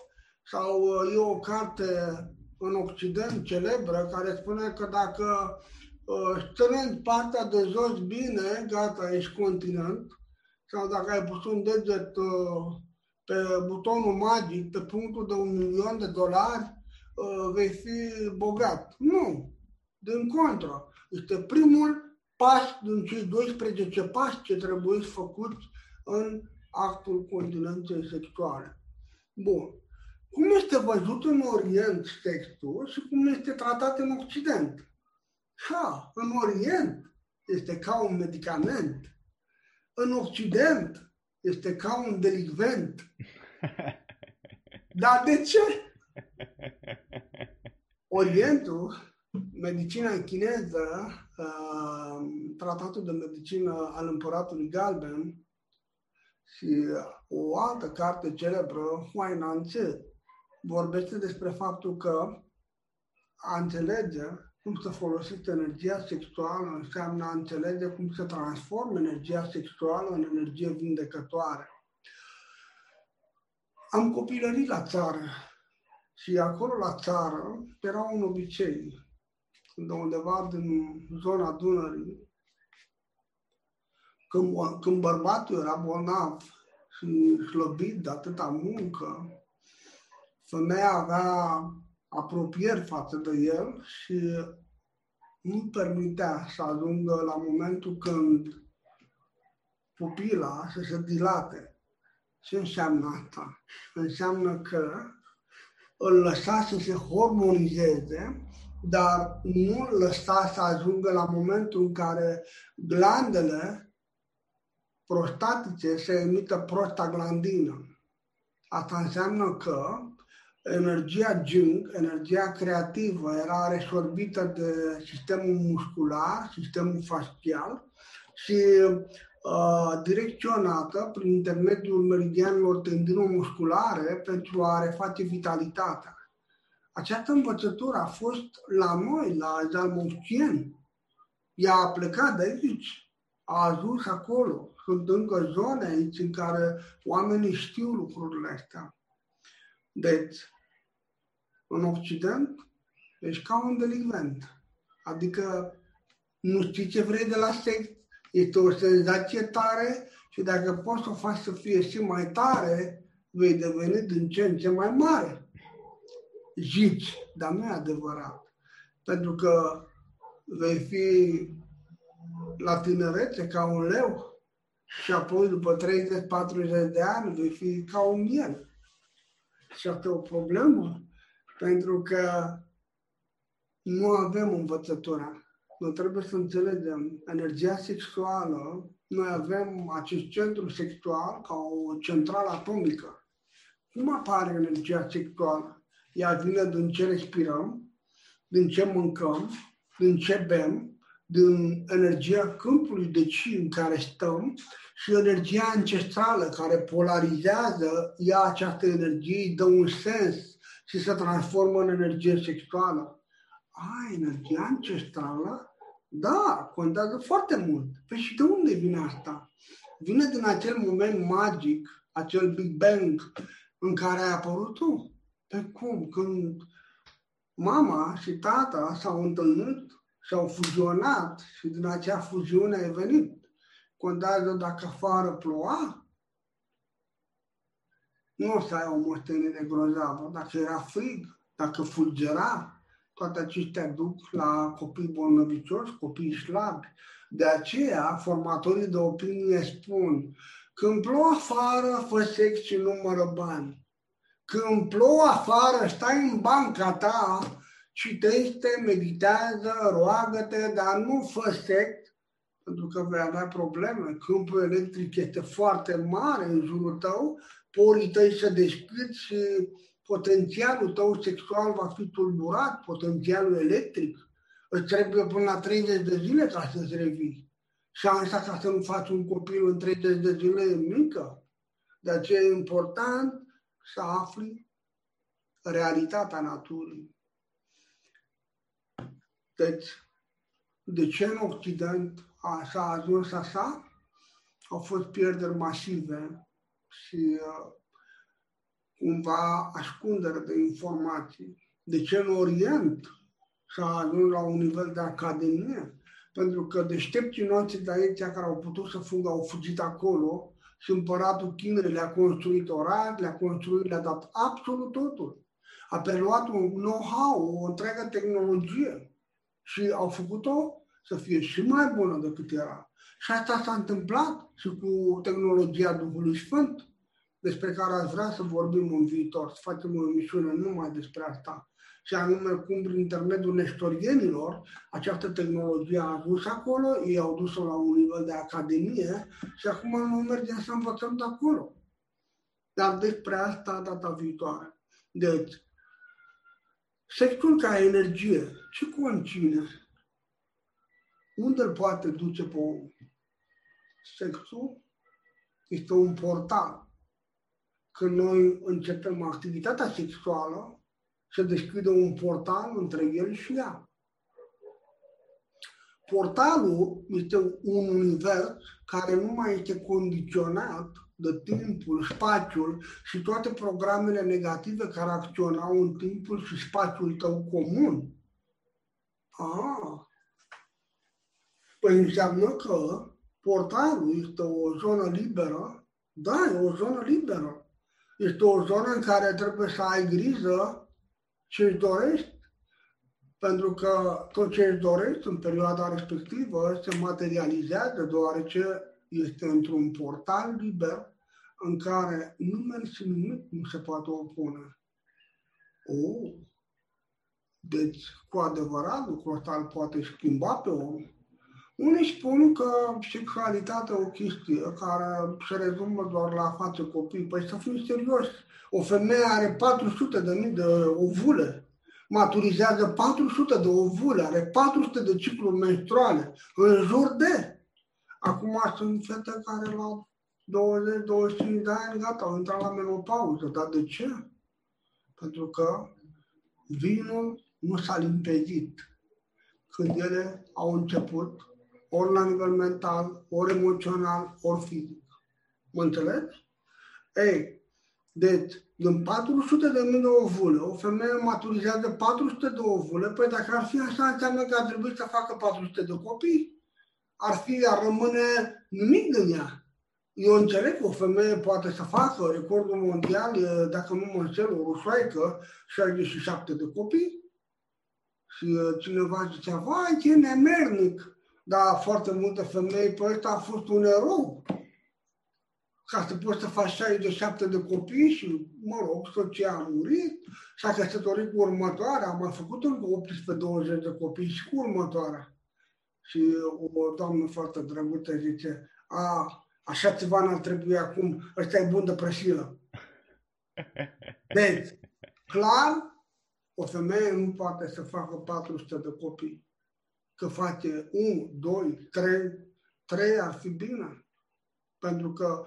sau uh, e o carte în Occident celebră care spune că dacă uh, strângi partea de jos bine, gata, ești continent, sau dacă ai pus un deget uh, pe butonul magic, pe punctul de un milion de dolari, uh, vei fi bogat. Nu. Din contră. Este primul pas din cei 12 pași ce trebuie făcut în actul continenței sexuale. Bun. Cum este văzut în Orient sexul și cum este tratat în Occident? Ha, în Orient este ca un medicament. În Occident este ca un delicvent. *laughs* Dar de ce? Orientul, medicina chineză, uh, tratatul de medicină al împăratului Galben și o altă carte celebră, Huainan Tzu, vorbește despre faptul că a înțelege cum să folosești energia sexuală înseamnă a înțelege cum să transforme energia sexuală în energie vindecătoare. Am copilărit la țară și acolo la țară era un obicei, de undeva din zona Dunării, când, când bărbatul era bolnav și slăbit de atâta muncă, femeia avea apropieri față de el și nu permitea să ajungă la momentul când pupila să se dilate. Ce înseamnă asta? Înseamnă că îl lăsa să se hormonizeze, dar nu îl lăsa să ajungă la momentul în care glandele prostatice se emită prostaglandină. Asta înseamnă că energia Jung, energia creativă, era resorbită de sistemul muscular, sistemul fascial și uh, direcționată prin intermediul meridianelor tendinomusculare pentru a reface vitalitatea. Această învățătură a fost la noi, la Zalmovcien. Ea a plecat de aici, a ajuns acolo. Sunt încă zone aici în care oamenii știu lucrurile astea. Deci, în Occident, ești ca un delinvent. Adică nu știi ce vrei de la sex, este o senzație tare și dacă poți să o faci să fie și mai tare, vei deveni din ce în ce mai mare. Zici, dar nu e adevărat. Pentru că vei fi la tinerețe ca un leu și apoi după 30-40 de ani vei fi ca un miel. Și asta e o problemă pentru că nu avem învățătura. Noi trebuie să înțelegem energia sexuală. Noi avem acest centru sexual ca o centrală atomică. Cum apare energia sexuală? Ea vine din ce respirăm, din ce mâncăm, din ce bem, din energia câmpului de ci în care stăm și energia ancestrală care polarizează, ea această energie, îi dă un sens și se transformă în energie sexuală. A, energia ancestrală? Da, contează foarte mult. Păi și de unde vine asta? Vine din acel moment magic, acel Big Bang în care ai apărut tu. Pe cum? Când mama și tata s-au întâlnit și au fuzionat și din acea fuziune ai venit. Contează dacă afară ploua nu o să ai o moștenire grozavă. Dacă era frig, dacă fulgera, toate acestea duc la copii bolnăvicioși, copii slabi. De aceea, formatorii de opinie spun, când plouă afară, fă sex și numără bani. Când plouă afară, stai în banca ta, citește, meditează, roagă-te, dar nu fă sex, pentru că vei avea probleme. Câmpul electric este foarte mare în jurul tău porii tăi se deschid și potențialul tău sexual va fi tulburat, potențialul electric. Îți trebuie până la 30 de zile ca să-ți revii. Șansa ca să nu faci un copil în 30 de zile e mică. De aceea e important să afli realitatea naturii. Deci, de ce în Occident s-a ajuns așa? Au fost pierderi masive și uh, cumva ascundere de informații. De ce în Orient s-a ajuns la un nivel de academie? Pentru că deștepții noștri de aici care au putut să fugă au fugit acolo și împăratul Chinei le-a construit oraș, le-a construit, le-a dat absolut totul. A preluat un know-how, o întreagă tehnologie și au făcut-o să fie și mai bună decât era. Și asta s-a întâmplat și cu tehnologia Duhului Sfânt, despre care aș vrea să vorbim în viitor, să facem o emisiune numai despre asta. Și anume cum prin intermediul nestorienilor această tehnologie a ajuns acolo, ei au dus-o la un nivel de academie și acum nu mergem să învățăm de acolo. Dar despre asta data viitoare. Deci, sexul ca energie, ce conține? Unde îl poate duce pe om? Sexul este un portal. Când noi începem activitatea sexuală, se deschide un portal între el și ea. Portalul este un univers care nu mai este condiționat de timpul, spațiul și toate programele negative care acționau în timpul și spațiul tău comun. Ah, Păi înseamnă că portalul este o zonă liberă Da, e o zonă liberă. Este o zonă în care trebuie să ai grijă ce îți dorești, pentru că tot ce îți dorești în perioada respectivă se materializează, deoarece este într-un portal liber în care nimeni și nimic nu se poate opune. Oh, deci, cu adevărat, lucrul ăsta îl poate schimba pe om. Unii spun că sexualitatea e o chestie care se rezumă doar la a face copii. Păi să fim serios, o femeie are 400 de mii de ovule, maturizează 400 de ovule, are 400 de cicluri menstruale, în jur de. Acum sunt fete care la 20-25 de ani, gata, au intrat la menopauză. Dar de ce? Pentru că vinul nu s-a limpezit când ele au început, ori la nivel mental, ori emoțional, ori fizic. Mă înțelegi? Ei, deci, din 400 de mii de ovule, o femeie maturizează 400 de ovule, păi dacă ar fi așa, înseamnă că ar trebui să facă 400 de copii. Ar fi, ar rămâne nimic din ea. Eu înțeleg că o femeie poate să facă recordul mondial, dacă nu mă înșel, o rușoaică, 67 de copii. Și cineva zicea, vai, ce nemernic. Dar foarte multe femei, pe ăsta a fost un erou. Ca să poți să faci 67 de copii și, mă rog, soția a murit, s-a căsătorit cu următoarea, am mai făcut încă 18-20 de copii și cu următoarea. Și o doamnă foarte drăguță zice, a, Așa ceva n-ar trebui acum, ăsta e bun de prășilă. Deci, clar, o femeie nu poate să facă 400 de copii. Că face 1, 2, 3, 3 ar fi bine. Pentru că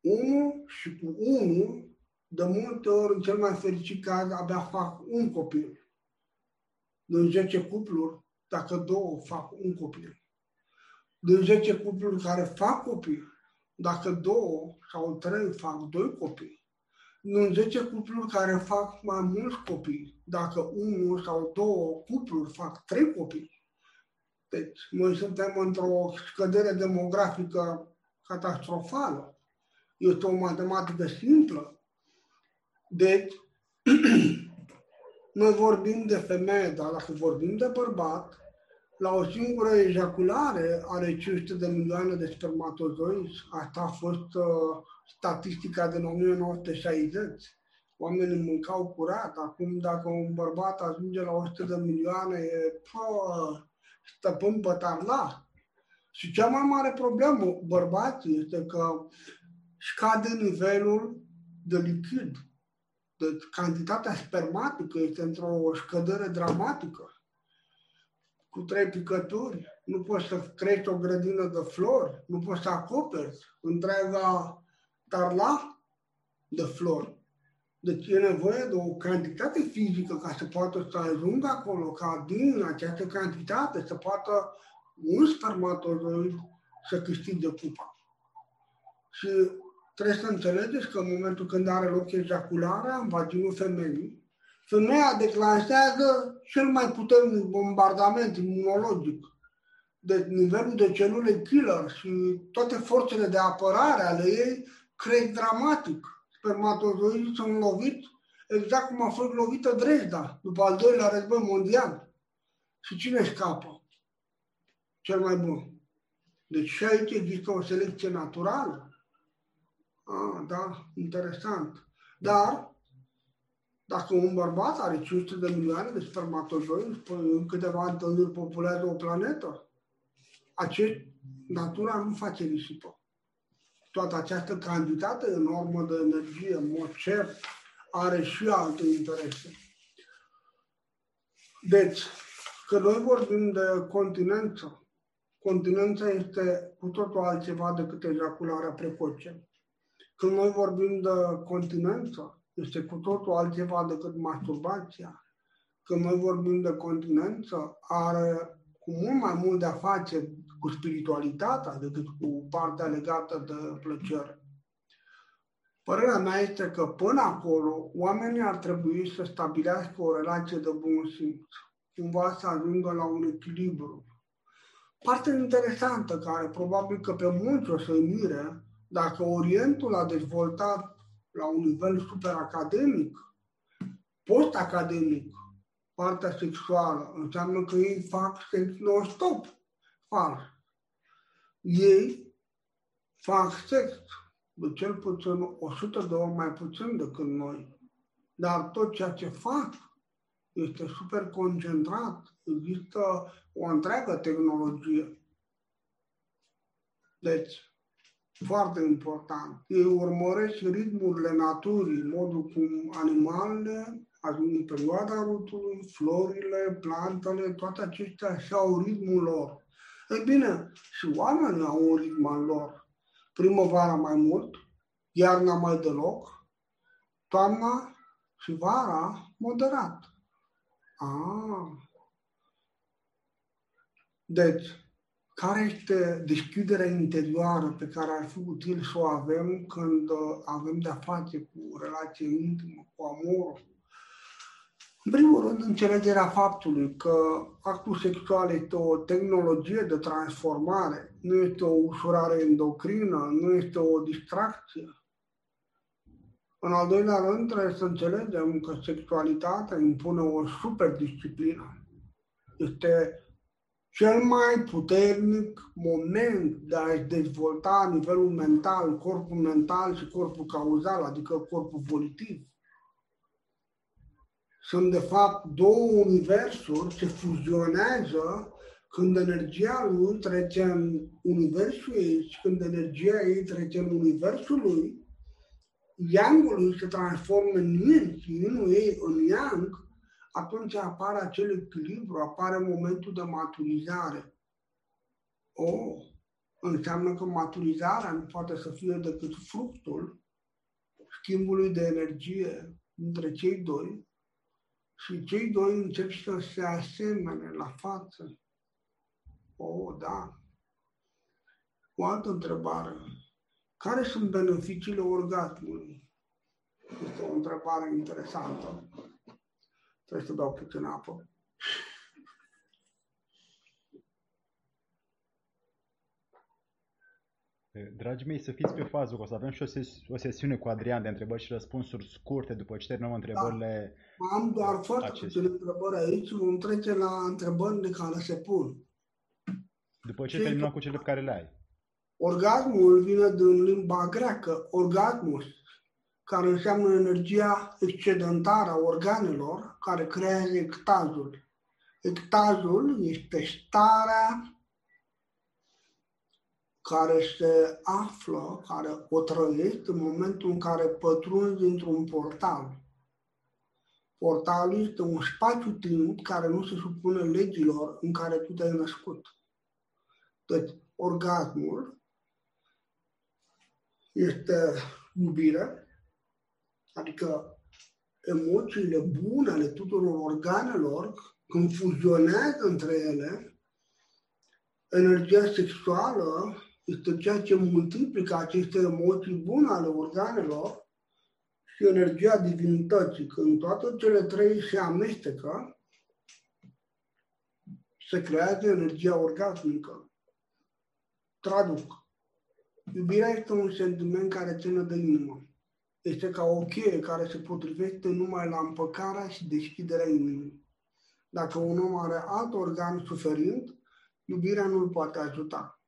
1 și cu 1, de multe ori, în cel mai fericit caz, abia fac un copil. În 10 cupluri, dacă două fac un copil. Din 10 cupluri care fac copii, dacă două sau trei fac doi copii, în 10 cupluri care fac mai mulți copii, dacă unul sau două cupluri fac trei copii, deci noi suntem într-o scădere demografică catastrofală. Este o matematică simplă. Deci, *clears throat* noi vorbim de femeie, dar dacă vorbim de bărbat, la o singură ejaculare are 500 de milioane de spermatozoizi. Asta a fost uh, statistica din 1960. Oamenii mâncau curat. Acum, dacă un bărbat ajunge la 100 de milioane, e pă, stăpân la. Și cea mai mare problemă bărbații este că scade nivelul de lichid. Deci cantitatea spermatică este într-o scădere dramatică cu trei picături, nu poți să crești o grădină de flori, nu poți să acoperi întreaga tarla de flori. Deci e nevoie de o cantitate fizică ca să poată să ajungă acolo, ca din această cantitate să poată un spermatozoid să câștige cupa. Și trebuie să înțelegeți că în momentul când are loc ejacularea în vaginul femeii, Femeia declanșează cel mai puternic bombardament imunologic. De nivelul de celule killer și toate forțele de apărare ale ei cresc dramatic. Spermatozoidii sunt loviți exact cum a fost lovită Dresda după al doilea război mondial. Și cine scapă? Cel mai bun. Deci și aici există o selecție naturală. Ah, da, interesant. Dar dacă un bărbat are 500 de milioane de spermatozoizi, păi în câteva întâlniri populează o planetă. Acest, natura nu face risipă. Toată această cantitate enormă de energie, în mod cert, are și alte interese. Deci, că noi vorbim de continență, continența este cu totul altceva decât ejacularea precoce. Când noi vorbim de continență, este cu totul altceva decât masturbația. Când noi vorbim de continență, are cu mult mai mult de a face cu spiritualitatea decât cu partea legată de plăcere. Părerea mea este că până acolo oamenii ar trebui să stabilească o relație de bun simț, cumva să ajungă la un echilibru. Partea interesantă care probabil că pe mulți o să-i mire Dacă Orientul a dezvoltat la un nivel superacademic, post-academic, partea sexuală, înseamnă că ei fac sex non-stop. Fals. Ei fac sex de cel puțin 100 de ori mai puțin decât noi. Dar tot ceea ce fac este super concentrat. Există o întreagă tehnologie. Deci, foarte important. Ei urmăresc ritmurile naturii, modul cum animalele ajung în perioada rutului, florile, plantele, toate acestea și au ritmul lor. Ei bine, și oamenii au un ritm al lor. Primăvara mai mult, iarna mai deloc, toamna și vara moderat. Ah. Deci, care este deschiderea interioară pe care ar fi util să o avem când uh, avem de-a face cu relație intimă, cu amorul? În primul rând, înțelegerea faptului că actul sexual este o tehnologie de transformare, nu este o ușurare endocrină, nu este o distracție. În al doilea rând, trebuie să înțelegem că sexualitatea impune o superdisciplină. Este cel mai puternic moment de a-și dezvolta nivelul mental, corpul mental și corpul cauzal, adică corpul volitiv. Sunt, de fapt, două universuri ce fuzionează când energia lui trece în universul ei și când energia ei trece în universul lui, yang lui se transformă în yin și yin ei în yang, atunci apare acel echilibru, apare momentul de maturizare. O, înseamnă că maturizarea nu poate să fie decât fructul schimbului de energie între cei doi și cei doi încep să se asemene la față. O, da. O altă întrebare. Care sunt beneficiile orgasmului? Este o întrebare interesantă. Trebuie să beau puțin apă. Dragii mei, să fiți pe fază, că o să avem și o, ses- o sesiune cu Adrian de întrebări și răspunsuri scurte după ce terminăm întrebările. Da. Am doar foarte puține întrebări aici, vom trece la întrebările care se pun. După ce terminăm cu cele pe care le ai. Orgasmul vine din limba greacă, orgasmus, care înseamnă energia excedentară a organelor care creează ectazul. Ectazul este starea care se află, care o trăiești în momentul în care pătrunzi într-un portal. Portalul este un spațiu-timp care nu se supune legilor în care tu te-ai născut. Deci, orgasmul este iubire, adică emoțiile bune ale tuturor organelor, când fuzionează între ele, energia sexuală este ceea ce multiplică aceste emoții bune ale organelor și energia divinității. Când toate cele trei se amestecă, se creează energia orgasmică. Traduc. Iubirea este un sentiment care ține de inimă. Este ca o cheie care se potrivește numai la împăcarea și deschiderea inimii. Dacă un om are alt organ suferind, iubirea nu îl poate ajuta.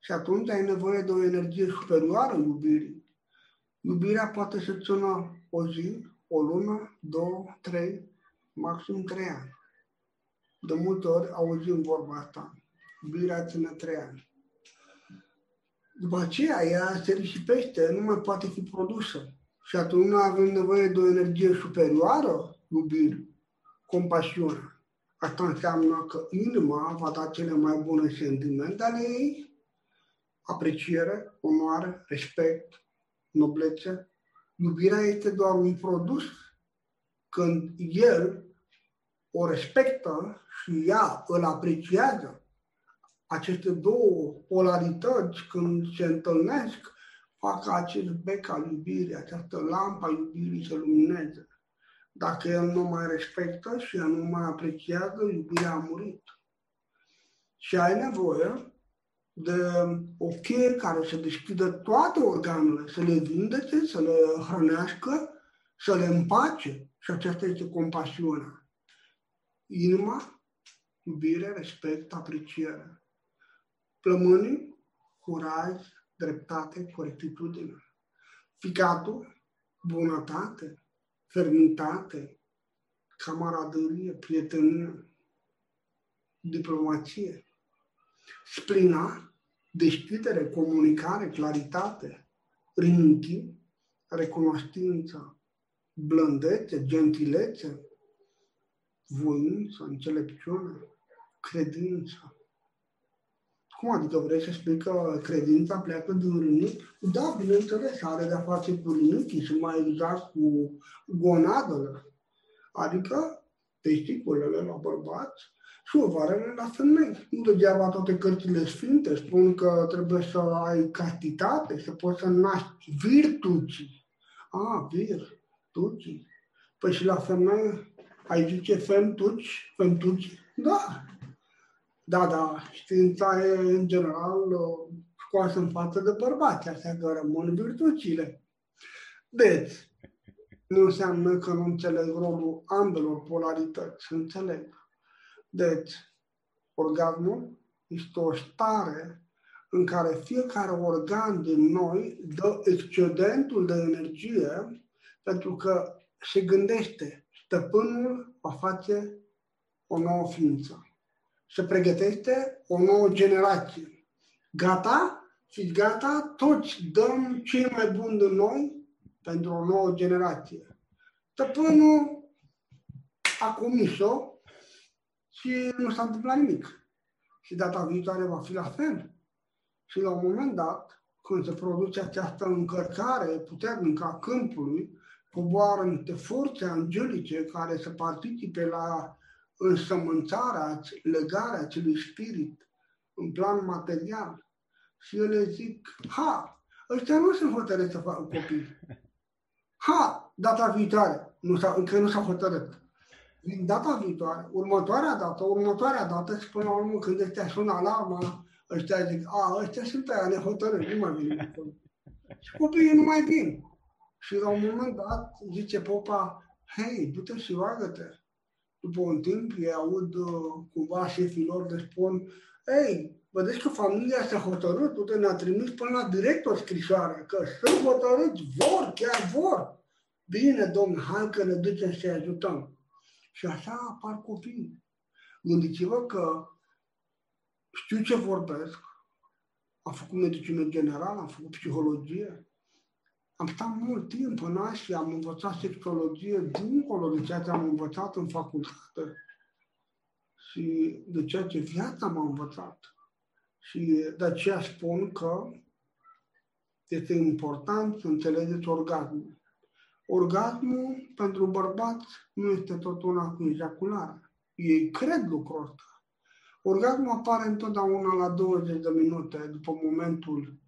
Și atunci ai nevoie de o energie superioară iubirii. Iubirea poate să țină o zi, o lună, două, trei, maxim trei ani. De multe ori auzim vorba asta. Iubirea ține trei ani. După aceea, ea se risipește, nu mai poate fi produsă. Și atunci noi avem nevoie de o energie superioară, iubire, compasiune. Asta înseamnă că inima va da cele mai bune sentimente ale ei, apreciere, onoare, respect, noblețe. Iubirea este doar un produs când el o respectă și ea îl apreciază aceste două polarități, când se întâlnesc, fac acest bec al iubirii, această lampă a iubirii să lumineze. Dacă el nu mai respectă și el nu mai apreciază, iubirea a murit. Și ai nevoie de o cheie care să deschidă toate organele, să le vindece, să le hrănească, să le împace. Și aceasta este compasiunea. Inima, iubire, respect, apreciere. Plămânii, curaj, dreptate, corectitudine. Ficatul, bunătate, fermitate, camaraderie, prietenie, diplomație. Splina, deschidere, comunicare, claritate, rinichi, recunoștință, blândețe, gentilețe, voință, înțelepciune, credință. Cum adică vrei să spui că credința pleacă din rânic? Da, bineînțeles, are de-a face cu rânichii și mai exact cu gonadele. Adică testiculele la bărbați și ovarele la femei. Nu degeaba toate cărțile sfinte spun că trebuie să ai castitate, să poți să naști virtuții. A, virtuții. Păi și la femei ai zice femtuci, femtuci? Da, da, da, știința e în general scoasă în față de bărbați, astea că rămân virtuțile. Deci, nu înseamnă că nu înțeleg rolul ambelor polarități, înțeleg. Deci, orgasmul este o stare în care fiecare organ din noi dă excedentul de energie pentru că se gândește, stăpânul va face o nouă ființă se pregătește o nouă generație. Gata? Fiți gata? Toți dăm cei mai buni din noi pentru o nouă generație. Stăpânul a comis-o și nu s-a întâmplat nimic. Și data viitoare va fi la fel. Și la un moment dat, când se produce această încărcare puternică a câmpului, coboară niște forțe angelice care să participe la însămânțarea, legarea acelui spirit în plan material. Și eu le zic, ha, ăștia nu sunt hotărâți să facă copii. Ha, data viitoare, nu s-a, încă nu s-a hotărât. Din data viitoare, următoarea dată, următoarea dată și până la urmă când ăștia sună alarma, ăștia zic, a, ăștia sunt aia nehotărâți, nu mai vin. și copiii nu mai vin. Și la un moment dat zice popa, hei, du-te și roagă-te după un timp ei aud uh, cumva șefii lor de spun, ei, vedeți că familia s-a hotărât, uite, ne-a trimis până la director scrisoare, că sunt hotărâți, vor, chiar vor. Bine, domn, hai că ne ducem să ajutăm. Și așa apar copiii. Gândiți-vă că știu ce vorbesc, am făcut medicină generală, am făcut psihologie, am stat mult timp în Asia, am învățat sexologie dincolo de ceea ce am învățat în facultate și de ceea ce viața m-a învățat. Și de aceea spun că este important să înțelegeți orgasmul. Orgasmul pentru bărbați nu este tot una cu ejacularea. Ei cred lucrul ăsta. Orgasmul apare întotdeauna la 20 de minute după momentul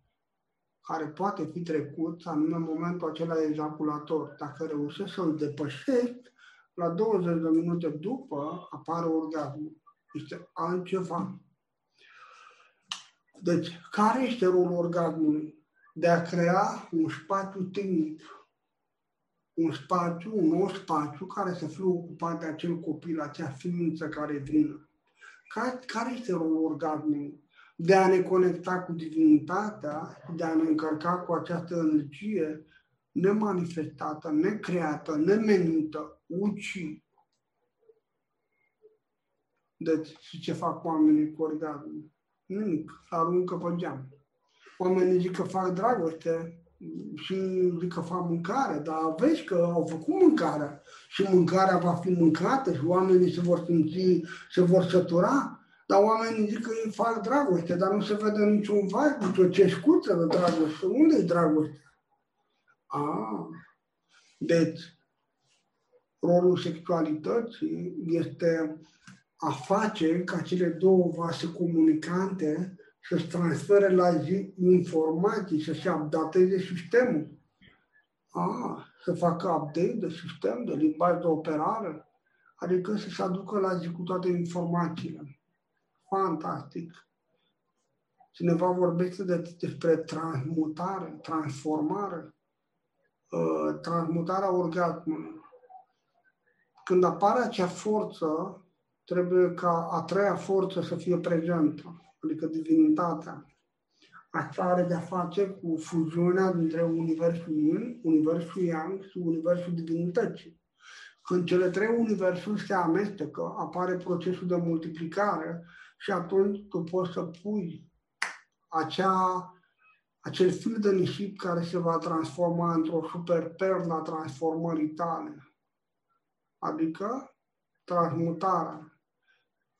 care poate fi trecut, anume momentul acela ejaculator. Dacă reușești să-l depășești, la 20 de minute după apare orgasmul. Este altceva. Deci, care este rolul orgasmului? De a crea un spațiu-timp, un spațiu, un nou spațiu care să fie ocupat de acel copil, acea ființă care vine. Care, care este rolul orgasmului? de a ne conecta cu divinitatea, de a ne încărca cu această energie nemanifestată, necreată, nemenită, uci. Deci, și ce fac oamenii cu orgasmul? Nimic, aruncă pe geam. Oamenii zic că fac dragoste și zic că fac mâncare, dar vezi că au făcut mâncarea și mâncarea va fi mâncată și oamenii se vor simți, se vor sătura dar oamenii zic că ei fac dragoste, dar nu se vede niciun vai, nicio cescuță de dragoste. unde e dragoste? Ah, deci, rolul sexualității este a face ca cele două vase comunicante să-și transfere la zi informații, să-și updateze sistemul. Ah, să facă update de sistem, de limbaj de operare, adică să se aducă la zi cu toate informațiile fantastic. Cineva vorbește de, despre transmutare, transformare, uh, transmutarea orgasmului. Când apare acea forță, trebuie ca a treia forță să fie prezentă, adică divinitatea. Asta are de-a face cu fuziunea dintre Universul Yin, Universul Yang și Universul Divinității. Când cele trei universuri se amestecă, apare procesul de multiplicare și atunci tu poți să pui acea, acel fil de nisip care se va transforma într-o super perlă a transformării tale. Adică transmutarea.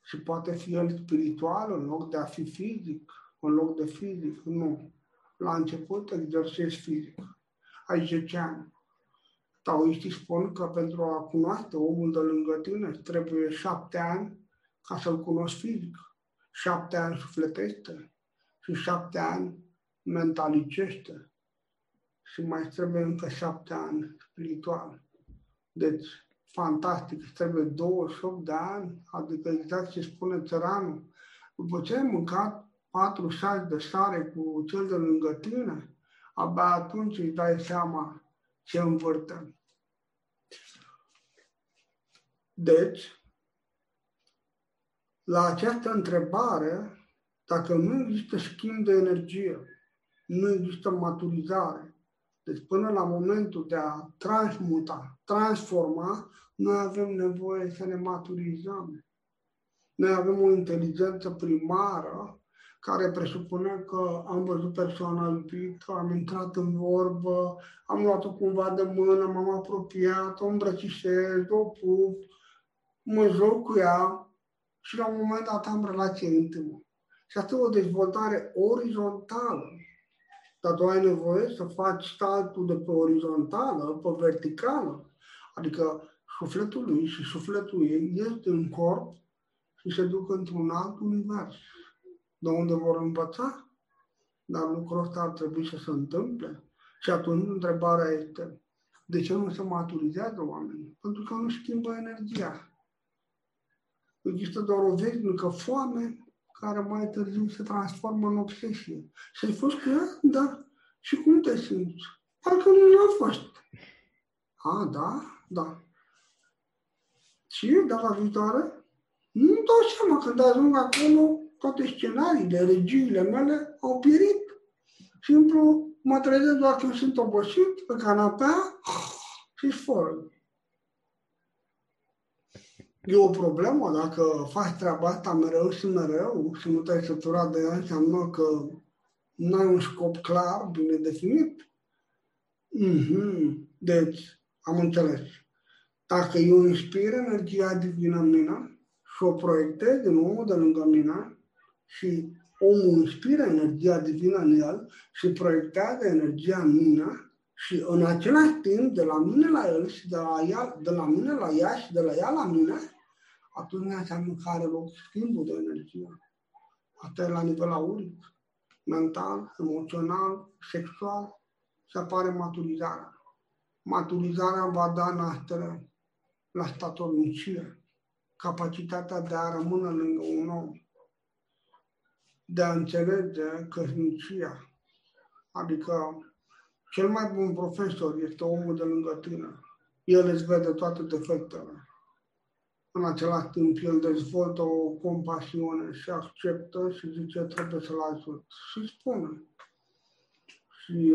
Și poate fi el spiritual în loc de a fi fizic, în loc de fizic. Nu. La început exersezi fizic. Ai 10 ani. Taoiștii spun că pentru a cunoaște omul de lângă tine trebuie șapte ani ca să-l cunoști fizic, șapte ani sufletește și șapte ani mentalicește și mai trebuie încă șapte ani spiritual. Deci, fantastic, îți trebuie 28 de ani, adică exact ce spune țăranul. După ce ai mâncat patru șași de sare cu cel de lângă tine, abia atunci îți dai seama ce învârte. Deci, la această întrebare, dacă nu există schimb de energie, nu există maturizare, deci până la momentul de a transmuta, transforma, noi avem nevoie să ne maturizăm. Noi avem o inteligență primară care presupune că am văzut persoana iubită, am intrat în vorbă, am luat-o cumva de mână, m-am apropiat, o îmbrățișez, o pup, mă joc cu ea și la un moment dat am relație intimă. Și asta e o dezvoltare orizontală. Dar tu ai nevoie să faci saltul de pe orizontală, pe verticală. Adică sufletul lui și sufletul ei ies din corp și se duc într-un alt univers. De unde vor învăța? Dar lucrul ăsta ar trebui să se întâmple. Și atunci întrebarea este, de ce nu se maturizează oamenii? Pentru că nu schimbă energia. Există doar o veșnică foame care mai târziu se transformă în obsesie. Și ai fost cu ea? Da. Și cum te simți? Parcă nu l-a fost. A, da? Da. Și data viitoare? Nu-mi dau seama, când ajung acolo, toate scenariile, regiile mele au pierit. Simplu mă trezesc doar când sunt obosit pe canapea și sforă. E o problemă dacă faci treaba asta mereu și mereu și nu te-ai săturat de ea, înseamnă că nu ai un scop clar, bine definit. Mm-hmm. Deci, am înțeles. Dacă eu inspir energia divină în mine și o proiectez din omul de lângă mine și omul inspiră energia divină în el și proiectează energia în mine și în același timp, de la mine la el și de la, ea, de la mine la ea și de la ea la mine, atunci înseamnă că are loc schimbul de energie. Asta e la nivel auric, mental, emoțional, sexual și apare maturizarea. Maturizarea va da naștere la statornicie, capacitatea de a rămâne lângă un om, de a înțelege căsnicia. Adică cel mai bun profesor este omul de lângă tine. El îți vede toate defectele în același timp el dezvoltă o compasiune și acceptă și zice trebuie să-l ajut. Și spune. Și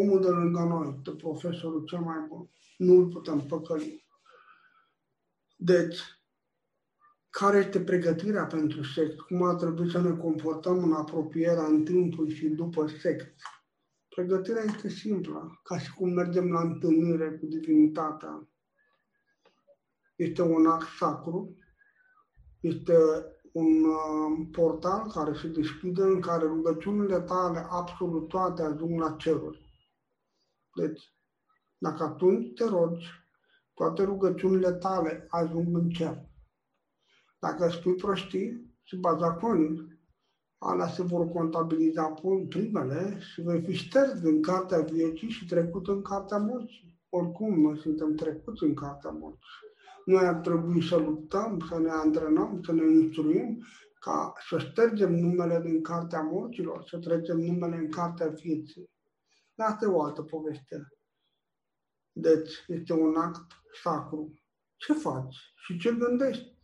omul de lângă noi, de profesorul cel mai bun, nu îl putem păcăli. Deci, care este pregătirea pentru sex? Cum ar trebui să ne comportăm în apropierea în timpul și după sex? Pregătirea este simplă, ca și cum mergem la întâlnire cu divinitatea este un act sacru, este un uh, portal care se deschide în care rugăciunile tale absolut toate ajung la ceruri. Deci, dacă atunci te rogi, toate rugăciunile tale ajung în cer. Dacă spui prostii și bazaconii, alea se vor contabiliza primele și vei fi șters din cartea vieții și trecut în cartea morții. Oricum, noi suntem trecuți în cartea morții. Noi ar trebui să luptăm, să ne antrenăm, să ne instruim ca să ștergem numele din cartea morților, să trecem numele în cartea vieții. Dar asta e o altă poveste. Deci, este un act sacru. Ce faci și ce gândești?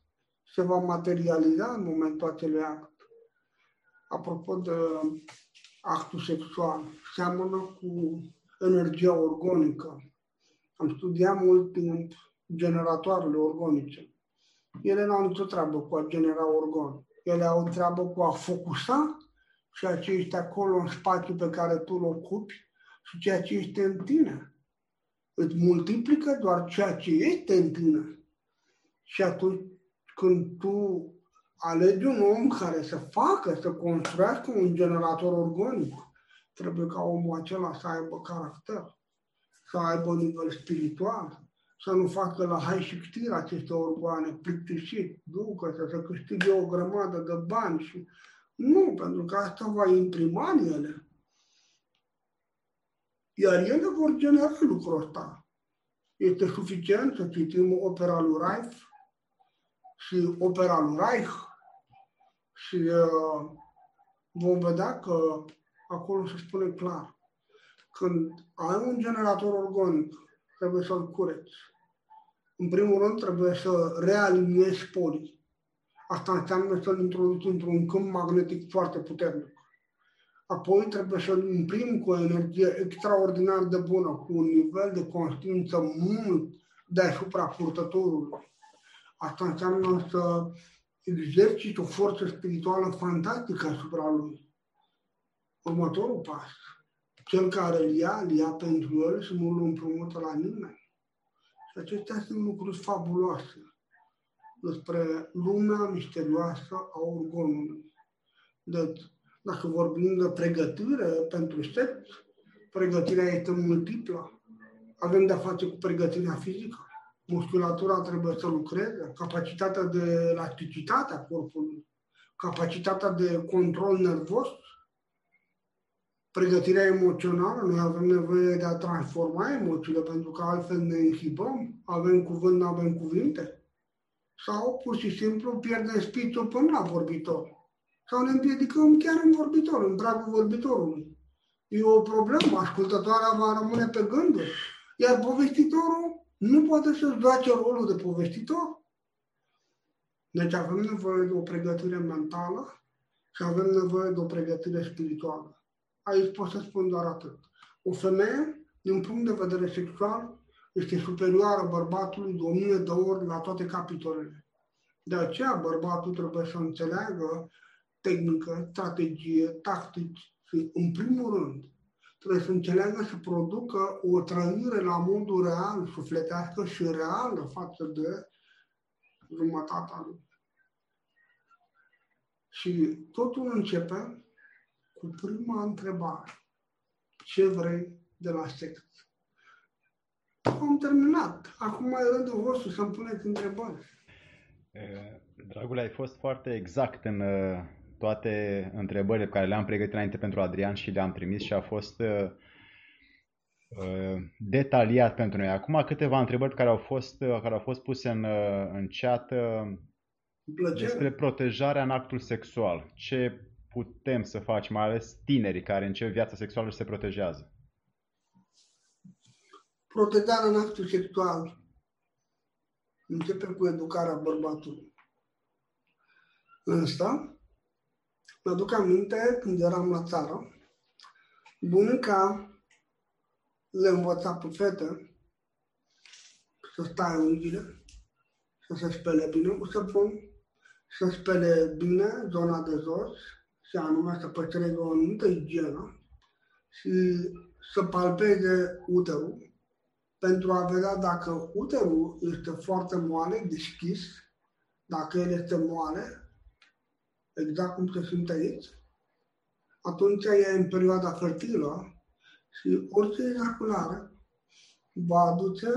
Se va materializa în momentul acelui act. Apropo de actul sexual, seamănă cu energia organică. Am studiat mult timp generatoarele organice. Ele nu au nicio treabă cu a genera organe. Ele au treabă cu a focusa ceea ce este acolo în spațiu pe care tu îl ocupi și ceea ce este în tine. Îți multiplică doar ceea ce este în tine. Și atunci când tu alegi un om care să facă, să construiască un generator organic, trebuie ca omul acela să aibă caracter, să aibă un nivel spiritual, să nu facă la hai și ctir aceste organe, plictisit, ducă să se câștige o grămadă de bani și nu, pentru că asta va imprima în ele. Iar ele vor genera lucrul ăsta. Este suficient să citim opera lui Reif și opera lui Reich și uh, vom vedea că acolo se spune clar. Când ai un generator organic, trebuie să-l cureți. În primul rând, trebuie să realiniezi polii. Asta înseamnă să-l introduci într-un câmp magnetic foarte puternic. Apoi trebuie să-l imprimi cu o energie extraordinar de bună, cu un nivel de conștiință mult deasupra purtătorului. Asta înseamnă să exerciți o forță spirituală fantastică asupra lui. Următorul pas. Cel care îl ia, îl ia pentru el și nu îl împrumută la nimeni. Și acestea sunt lucruri fabuloase despre lumea misterioasă a organului. Deci, dacă vorbim de pregătire pentru sex, pregătirea este multiplă. Avem de-a face cu pregătirea fizică. Musculatura trebuie să lucreze, capacitatea de elasticitate a corpului, capacitatea de control nervos, pregătirea emoțională, noi avem nevoie de a transforma emoțiile, pentru că altfel ne inhibăm, avem cuvânt, nu avem cuvinte. Sau pur și simplu pierdem spiritul până la vorbitor. Sau ne împiedicăm chiar în vorbitor, în dragul vorbitorului. E o problemă, ascultătoarea va rămâne pe gânduri. Iar povestitorul nu poate să joace rolul de povestitor. Deci avem nevoie de o pregătire mentală și avem nevoie de o pregătire spirituală. Aici pot să spun doar atât. O femeie, din punct de vedere sexual, este superioară bărbatului de o mie de ori la toate capitolele. De aceea bărbatul trebuie să înțeleagă tehnică, strategie, tactici și, în primul rând, trebuie să înțeleagă să producă o trăire la modul real, sufletească și reală față de jumătatea lui. Și totul începe cu prima întrebare. Ce vrei de la sex? Am terminat. Acum e rândul vostru să-mi puneți întrebări. Dragule, ai fost foarte exact în toate întrebările pe care le-am pregătit înainte pentru Adrian și le-am trimis și a fost detaliat pentru noi. Acum câteva întrebări care au fost, care au fost puse în, în chat despre protejarea în actul sexual. Ce putem să facem, mai ales tinerii care încep viața sexuală și se protejează? Protejarea în actul sexual începe cu educarea bărbatului. Însă, mă aduc aminte când eram la țară, bunica le învăța pe fete să stai unghiile, să se spele bine cu săpun, să spele bine zona de jos, și anume să păstreze o anumită igienă și să palpeze uterul pentru a vedea dacă uterul este foarte moale, deschis, dacă el este moale, exact cum se simte aici, atunci e în perioada fertilă și orice ejaculare va aduce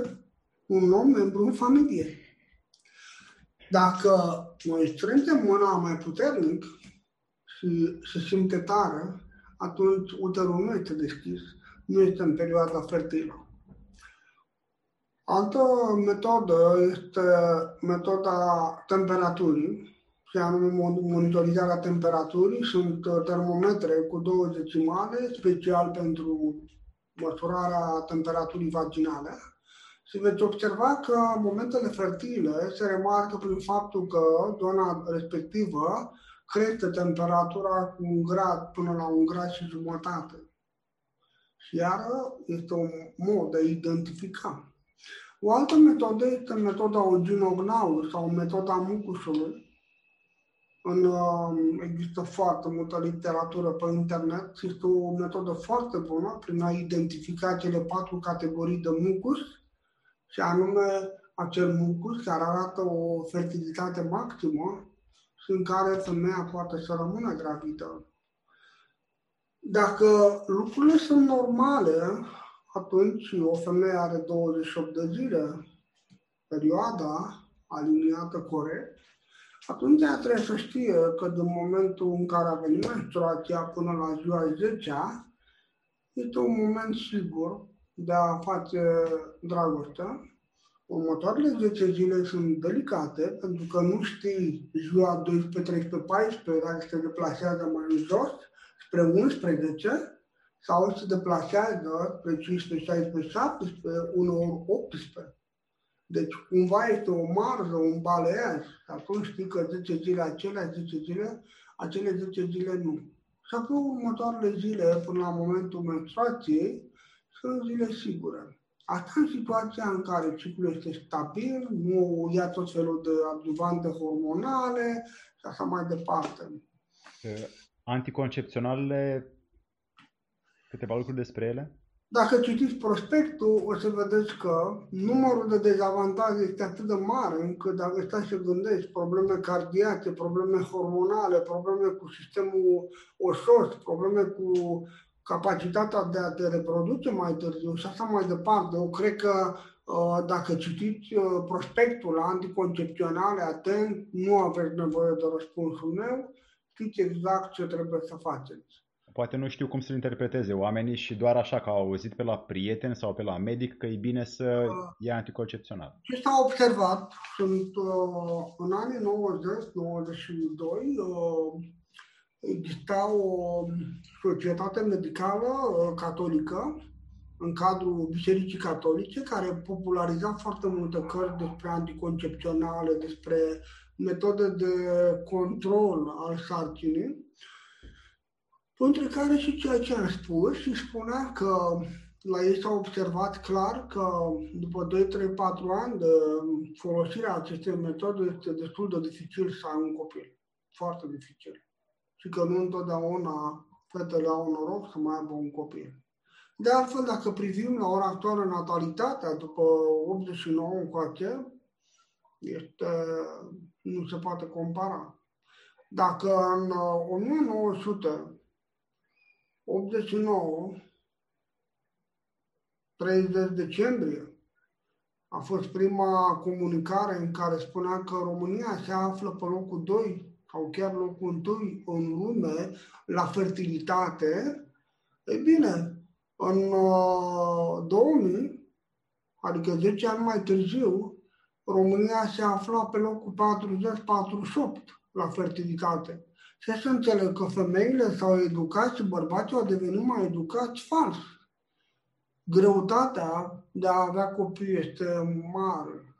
un om membru în familie. Dacă noi strângem mâna mai puternic și se simte tare, atunci uterul nu este deschis, nu este în perioada fertilă. Altă metodă este metoda temperaturii, și anume monitorizarea temperaturii. Sunt uh, termometre cu două decimale, special pentru măsurarea temperaturii vaginale. Și veți observa că momentele fertile se remarcă prin faptul că zona respectivă crește temperatura cu un grad până la un grad și jumătate. Și iară este un mod de a identifica. O altă metodă este metoda Oginognaur sau metoda mucusului. În, um, există foarte multă literatură pe internet și este o metodă foarte bună prin a identifica cele patru categorii de mucus și anume acel mucus care arată o fertilitate maximă și în care femeia poate să rămână gravidă. Dacă lucrurile sunt normale, atunci o femeie are 28 de zile, perioada aliniată corect, atunci ea trebuie să știe că din momentul în care a venit menstruația până la ziua 10 este un moment sigur de a face dragoste. Următoarele 10 zile sunt delicate pentru că nu știi ziua 12, 13, 14 dacă se deplasează mai în jos spre 11 sau se deplasează spre 15, 16, 17, uneori 18. Deci cumva este o marză, un baleaj. Atunci știi că 10 zile acelea, 10 zile, acele 10 zile nu. Și apoi următoarele zile, până la momentul menstruației, sunt zile sigure. Asta în situația în care ciclul este stabil, nu ia tot felul de adjuvante hormonale și așa mai departe. Anticoncepționalele câteva lucruri despre ele? Dacă citiți prospectul, o să vedeți că numărul de dezavantaje este atât de mare încât dacă stați să gândești probleme cardiace, probleme hormonale, probleme cu sistemul osos, probleme cu capacitatea de a te reproduce mai târziu și așa mai departe. Eu cred că uh, dacă citiți uh, prospectul la anticoncepționale atent, nu aveți nevoie de răspunsul meu, știți exact ce trebuie să faceți poate nu știu cum să-l interpreteze oamenii și doar așa că au auzit pe la prieten sau pe la medic că e bine să uh, ia anticoncepțional. Ce s-a observat. Sunt uh, în anii 90-92 uh, exista o societate medicală uh, catolică în cadrul Bisericii Catolice, care populariza foarte multe cărți despre anticoncepționale, despre metode de control al sarcinii între care și ceea ce am spus și spunea că la ei s-a observat clar că după 2, 3, 4 ani de folosirea acestei metode este destul de dificil să ai un copil. Foarte dificil. Și că nu întotdeauna fetele au noroc să mai aibă un copil. De altfel, dacă privim la ora actuală natalitatea după 89 încoace, este, nu se poate compara. Dacă în 1900 89, 30 decembrie, a fost prima comunicare în care spunea că România se află pe locul 2 sau chiar locul 1 în lume la fertilitate. E bine, în 2000, uh, adică 10 ani mai târziu, România se afla pe locul 40-48 la fertilitate. Și să înțeleg că femeile s-au educat și bărbații au devenit mai educați fals. Greutatea de a avea copii este mare.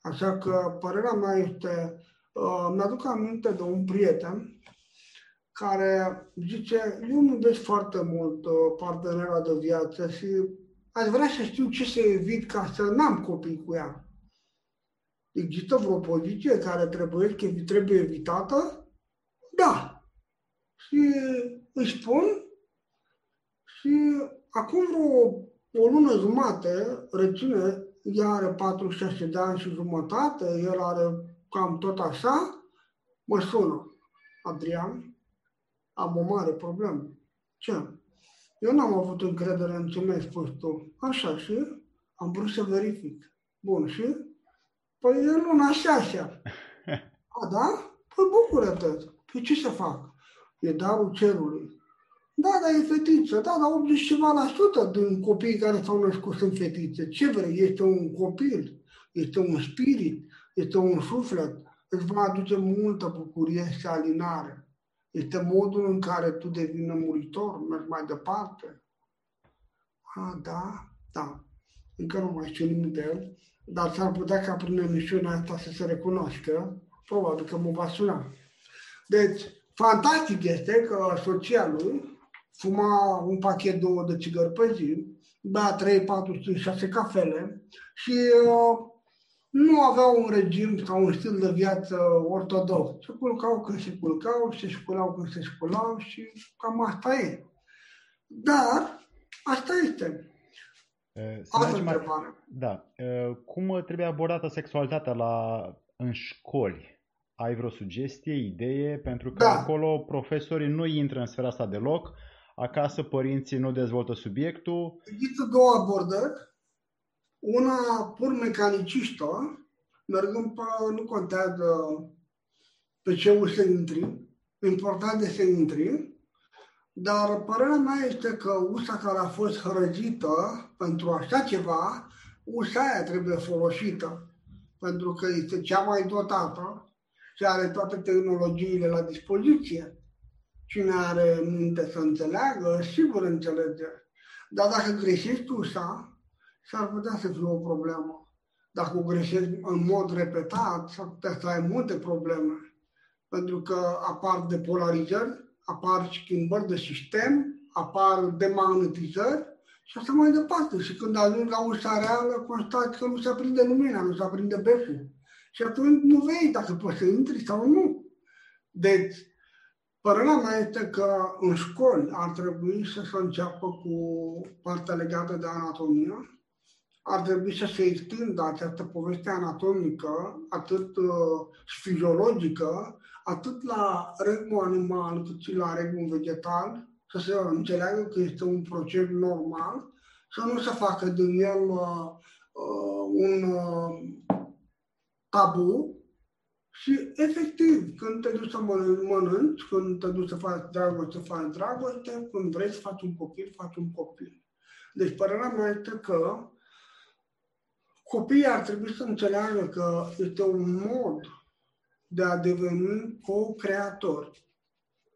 Așa că părerea mea este, uh, mi-aduc aminte de un prieten care zice, eu nu iubesc foarte mult uh, partenera de viață și aș vrea să știu ce să evit ca să n-am copii cu ea. Există vreo poziție care trebuie, trebuie evitată? Da. Și își spun și acum vreo o lună jumate, reține, ea are 46 de ani și jumătate, el are cam tot așa, mă sună. Adrian, am o mare problemă. Ce? Eu n-am avut încredere în ce mi-ai spus tu. Așa și am vrut să verific. Bun, și? Păi e luna așa, așa. *laughs* A, da? Păi bucură-te. Păi ce să fac? E darul cerului. Da, dar e fetiță. Da, dar 80 ceva la sută din copiii care s-au născut sunt fetițe. Ce vrei? Este un copil, este un spirit, este un suflet. îți va aduce multă bucurie și alinare. Este modul în care tu devii muritor, mergi mai departe. A, da, da. Încă nu mai știu nimic de el, dar s-ar putea ca prin emisiunea asta să se recunoască. Probabil că mă va suna. Deci, fantastic este că soția lui fuma un pachet două de țigări pe zi, bea 3, 4, 5, 6 cafele și uh, nu aveau un regim sau un stil de viață ortodox. Se culcau când se culcau, se sculau când se sculau și cam asta e. Dar asta este. Să mai... Da. Cum trebuie abordată sexualitatea la, în școli? Ai vreo sugestie, idee? Pentru că da. acolo profesorii nu intră în sfera asta deloc, acasă părinții nu dezvoltă subiectul. Există două abordări una pur mecanicistă, mergând pe, nu contează pe ce ușă intri, important este să intri, dar părerea mea este că ușa care a fost hărăgită pentru așa ceva, ușa aia trebuie folosită, pentru că este cea mai dotată și are toate tehnologiile la dispoziție. Cine are minte să înțeleagă, sigur înțelege. Dar dacă greșești ușa, s-ar putea să fie o problemă. Dacă o greșești în mod repetat, s-ar putea să ai multe probleme. Pentru că apar depolarizări, apar schimbări de sistem, apar demagnetizări și așa mai departe. Și când ajungi la ușa reală, constați că nu se aprinde lumina, nu se aprinde becul. Și atunci nu vei dacă poți să intri sau nu. Deci, Părerea mea este că în școli ar trebui să se înceapă cu partea legată de anatomie, ar trebui să se extindă această poveste anatomică, atât uh, fiziologică, atât la regmul animal, cât și la regmul vegetal, să se înțeleagă că este un proces normal, să nu se facă din el uh, uh, un uh, tabu și efectiv, când te duci să mănânci, când te duci să faci dragoste, faci dragoste, când vrei să faci un copil, faci un copil. Deci părerea mea este că copiii ar trebui să înțeleagă că este un mod de a deveni co-creatori,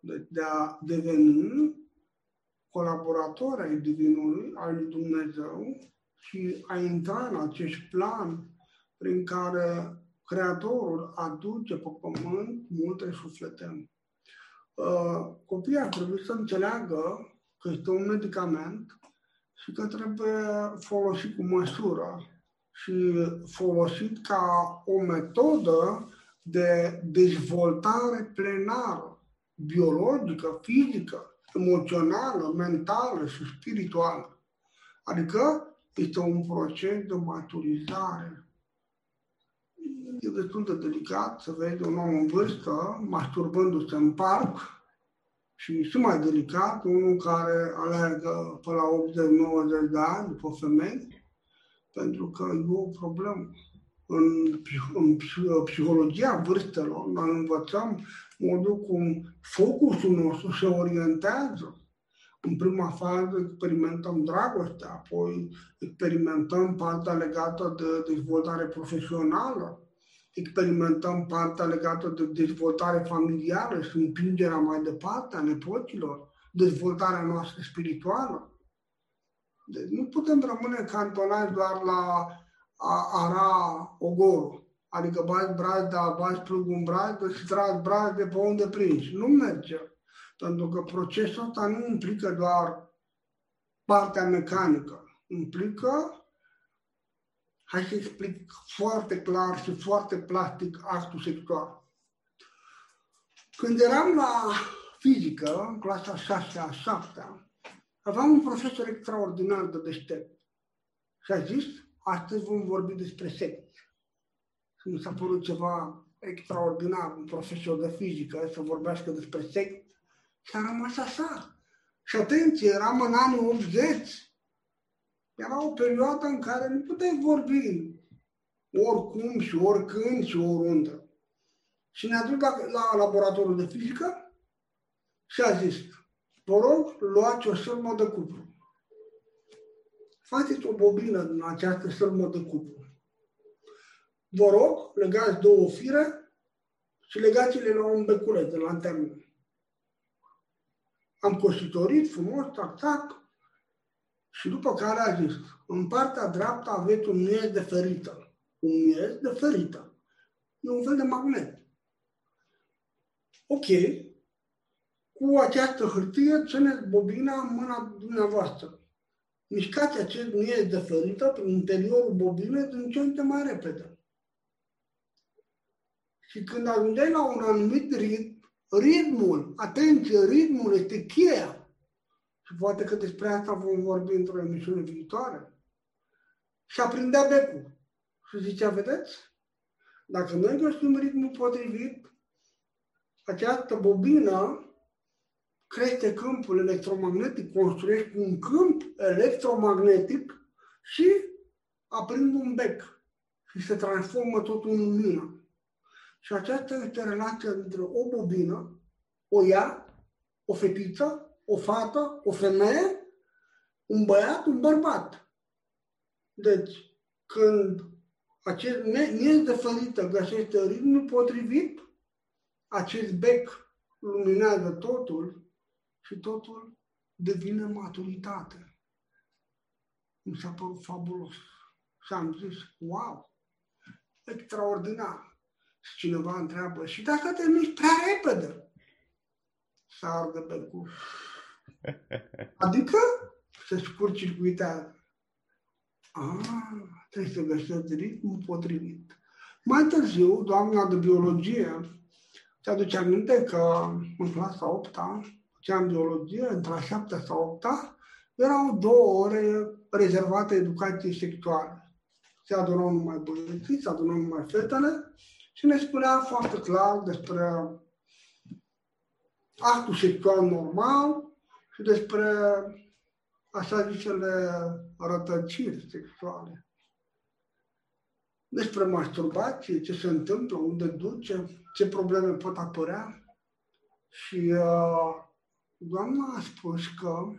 de, de a deveni colaboratori ai Divinului, al lui Dumnezeu și a intra în acest plan prin care Creatorul aduce pe pământ multe suflete. Uh, copiii ar trebui să înțeleagă că este un medicament și că trebuie folosit cu măsură și folosit ca o metodă de dezvoltare plenară, biologică, fizică, emoțională, mentală și spirituală. Adică este un proces de maturizare. E destul de delicat să vezi un om în vârstă masturbându-se în parc și și mai delicat, unul care alergă pe la 80-90 de ani după femei, pentru că e o problemă. În, în psihologia vârstelor, noi învățăm modul cum focusul nostru se orientează. În prima fază experimentăm dragostea, apoi experimentăm partea legată de dezvoltare profesională, experimentăm partea legată de dezvoltare familială și împingerea mai departe a nepoților, dezvoltarea noastră spirituală. Deci nu putem rămâne cantonați doar la a ara ogorul. Adică bagi brazda, bagi plugul în brazdă și tragi brazde pe unde prinzi. Nu merge. Pentru că procesul ăsta nu implică doar partea mecanică. Implică, hai să explic foarte clar și foarte plastic actul sexual. Când eram la fizică, în clasa 6 a 7 Aveam un profesor extraordinar de deștept și a zis, astăzi vom vorbi despre sex. Și mi s-a părut ceva extraordinar, un profesor de fizică să vorbească despre sex și a rămas așa. Și atenție, eram în anii 80. Era o perioadă în care nu puteai vorbi oricum și oricând și oriunde. Și ne-a dus la, la laboratorul de fizică și a zis, Vă rog, luați o sârmă de cupru. Faceți o bobină din această sârmă de cupru. Vă rog, legați două fire și legați-le la un beculeț de lanternă. Am cositorit frumos, tac, tac, și după care a zis, în partea dreaptă aveți un miez de ferită. Un miez de ferită. E un fel de magnet. Ok. Cu această hârtie țineți bobina în mâna dumneavoastră. Mișcați acest miez de ferită prin interiorul bobinei din ce în ce mai repede. Și când ajungeai la un anumit ritm, ritmul, atenție, ritmul este cheia. Și poate că despre asta vom vorbi într-o emisiune viitoare. Și aprindea becul. Și zicea, vedeți? Dacă noi găsim ritmul potrivit, această bobină crește câmpul electromagnetic, construiește un câmp electromagnetic și aprind un bec și se transformă totul în lumină. Și aceasta este relația între o bobină, o ea, o fetiță, o fată, o femeie, un băiat, un bărbat. Deci, când acest miez de fălită găsește ritmul potrivit, acest bec luminează totul și totul devine maturitate. Mi s-a părut fabulos. Și am zis, wow, extraordinar. Și cineva întreabă, și dacă te miști prea repede? să ardă becul. Adică se scurt-circuitează. Ah, trebuie să găsești ritmul potrivit. Mai târziu, doamna de biologie ți aduce aminte că în clasa 8 făceam biologie, între a 7 sau 8 erau două ore rezervate educației sexuale. Se adunau numai băieții, se adunau numai fetele și ne spunea foarte clar despre actul sexual normal și despre așa zisele rătăciri sexuale. Despre masturbație, ce se întâmplă, unde duce, ce probleme pot apărea. Și uh, doamna a spus că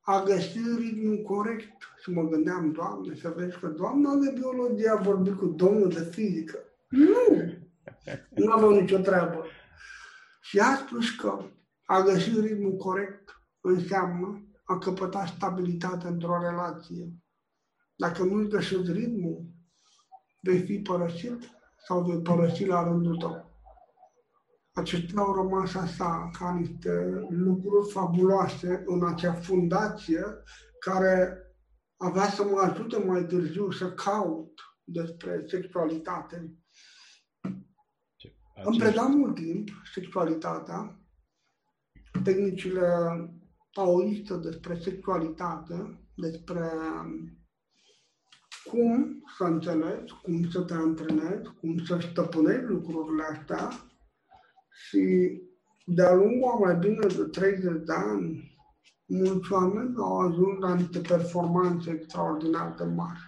a găsit ritmul corect. Și mă gândeam, Doamne, să vezi că doamna de biologie a vorbit cu domnul de fizică. Nu! Nu avem nicio treabă. Și a spus că a găsit ritmul corect înseamnă a căpăta stabilitate într-o relație. Dacă nu-ți găsești ritmul, vei fi părăsit sau vei părăsi la rândul tău. Acestea au rămas așa ca niște lucruri fabuloase în acea fundație care avea să mă ajute mai târziu să caut despre sexualitate. Îmi predam mult timp sexualitatea, tehnicile taoiste despre sexualitate, despre cum să înțelegi, cum să te antrenezi, cum să stăpânești lucrurile astea și de-a lungul a mai bine de 30 de ani, mulți oameni au ajuns la niște performanțe extraordinar de mari.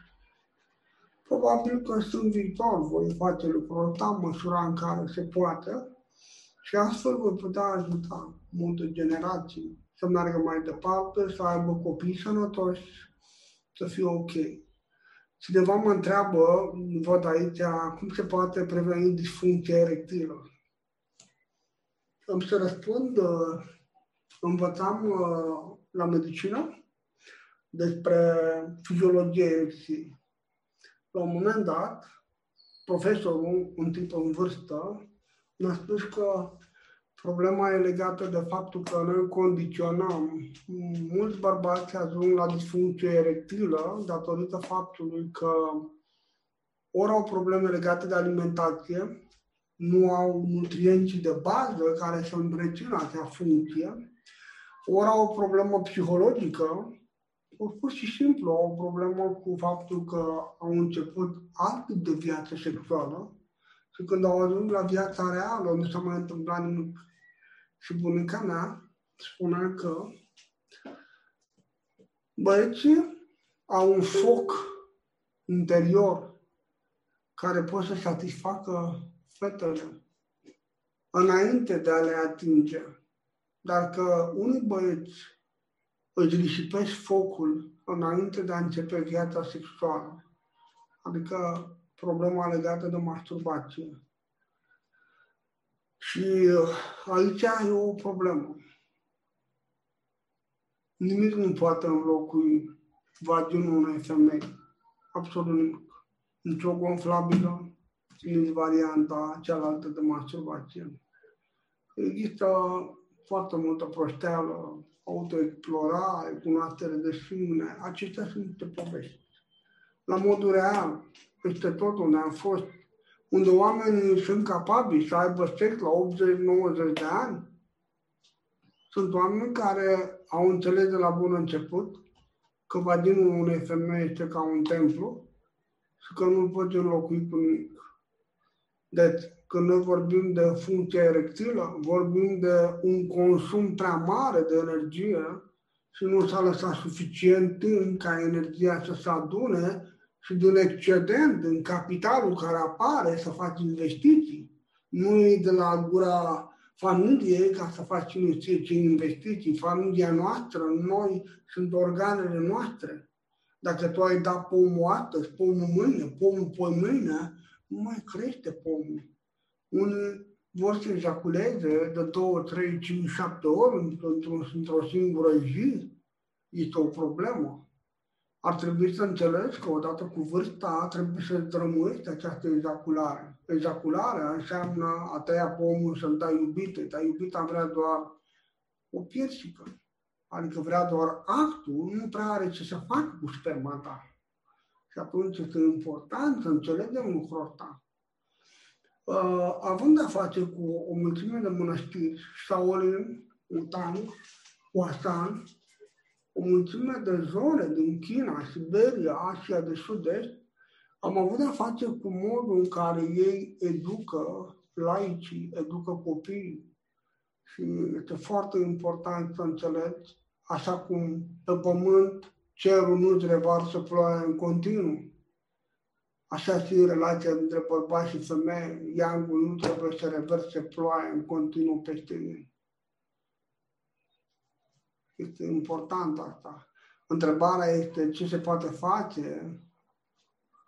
Probabil că sunt viitor voi face lucrul ăsta în măsura în care se poate și astfel voi putea ajuta multe generații să meargă mai departe, să aibă copii sănătoși, să fie ok. Cineva mă întreabă, văd aici, cum se poate preveni disfuncția erectilă. Am să răspund, învățam uh, la medicină despre fiziologia erecției. La un moment dat, profesorul, un tip în vârstă, mi-a spus că problema e legată de faptul că noi condiționăm. Mulți bărbați ajung la disfuncție erectilă datorită faptului că ori au probleme legate de alimentație, nu au nutrienții de bază care să întrețină acea funcție, ori au o problemă psihologică, ori pur și simplu au o problemă cu faptul că au început alt tip de viață sexuală și când au ajuns la viața reală nu s-a mai întâmplat nimic. Și bunica mea spunea că băieții au un foc interior care poate să satisfacă fetele înainte de a le atinge. Dar că unii băieți își risipesc focul înainte de a începe viața sexuală. Adică problema legată de masturbație. Și uh, aici e o problemă. Nimic nu poate înlocui vaginul unei femei. Absolut nimic. Nici o gonflabilă, nici varianta cealaltă de masturbație. Există foarte multă prosteală, autoexplorare, cunoaștere de sine. Acestea sunt niște povești. La modul real, peste tot unde am fost, unde oamenii sunt capabili să aibă sex la 80-90 de ani, sunt oameni care au înțeles de la bun început că vaginul unei femei este ca un templu și că nu poți înlocui cu nimic. Deci, când noi vorbim de funcție erectilă, vorbim de un consum prea mare de energie și nu s-a lăsat suficient timp ca energia să se adune și din excedent, din capitalul care apare, să faci investiții. Nu e de la gura familiei ca să faci investiții, investiții. Familia noastră, noi, sunt organele noastre. Dacă tu ai dat pomul astăzi, pomul mâine, pomul pe mâine, nu mai crește pomul. Unii vor să ejaculeze de 2, 3, 5, 7 ori într-o, într-o singură zi. Este o problemă. Ar trebui să înțelegi că odată cu vârsta trebuie să drămuiești această ejaculare. Ejacularea înseamnă a tăia pomul să-mi dai iubite. Dar iubita vrea doar o piersică. Adică vrea doar actul, nu prea are ce să facă cu sperma ta. Și atunci este important să înțelegem lucrul ăsta. Uh, având a face cu o mulțime de mănăstiri, Shaolin, Utan, Wasan, o mulțime de zone din China, Siberia, Asia de Sud-Est, am avut de-a face cu modul în care ei educă laicii, educă copiii. Și este foarte important să înțelegi, așa cum pe pământ cerul nu-ți revarsă ploaia în continuu. Așa și relația între bărbați și femei, iangul nu trebuie să reverse ploaia în continuu peste ei. Este important asta. Întrebarea este ce se poate face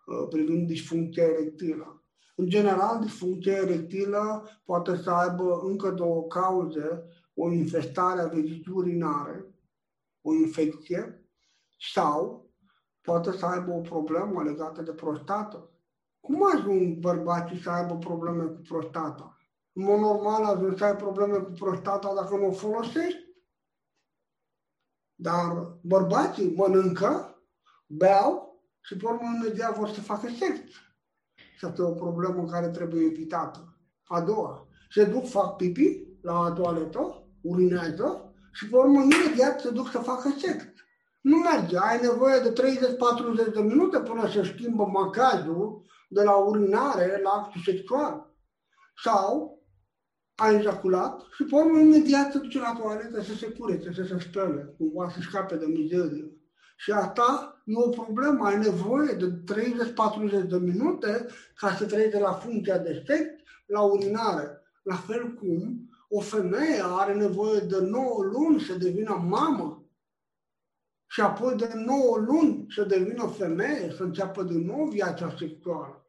uh, privind disfuncția erectilă. În general, disfuncția erectilă poate să aibă încă două cauze, o infestare a vegii urinare, o infecție, sau poate să aibă o problemă legată de prostată. Cum ajung bărbații să aibă probleme cu prostata? În mod normal ajung să ai probleme cu prostata dacă nu o folosești. Dar bărbații mănâncă, beau și pe urmă imediat vor să facă sex. Și asta e o problemă care trebuie evitată. A doua, se duc, fac pipi la toaletă, urinează și pe urmă imediat se duc să facă sex. Nu merge, ai nevoie de 30-40 de minute până să schimbă macazul de la urinare la actul sexual. Sau a ejaculat și pe urmă imediat se duce la toaletă să se curețe, să se spele, cumva să scape de mizerie. Și asta e o problemă, ai nevoie de 30-40 de minute ca să treci de la funcția de sex la urinare. La fel cum o femeie are nevoie de 9 luni să devină mamă și apoi de 9 luni să devină femeie, să înceapă din nou viața sexuală.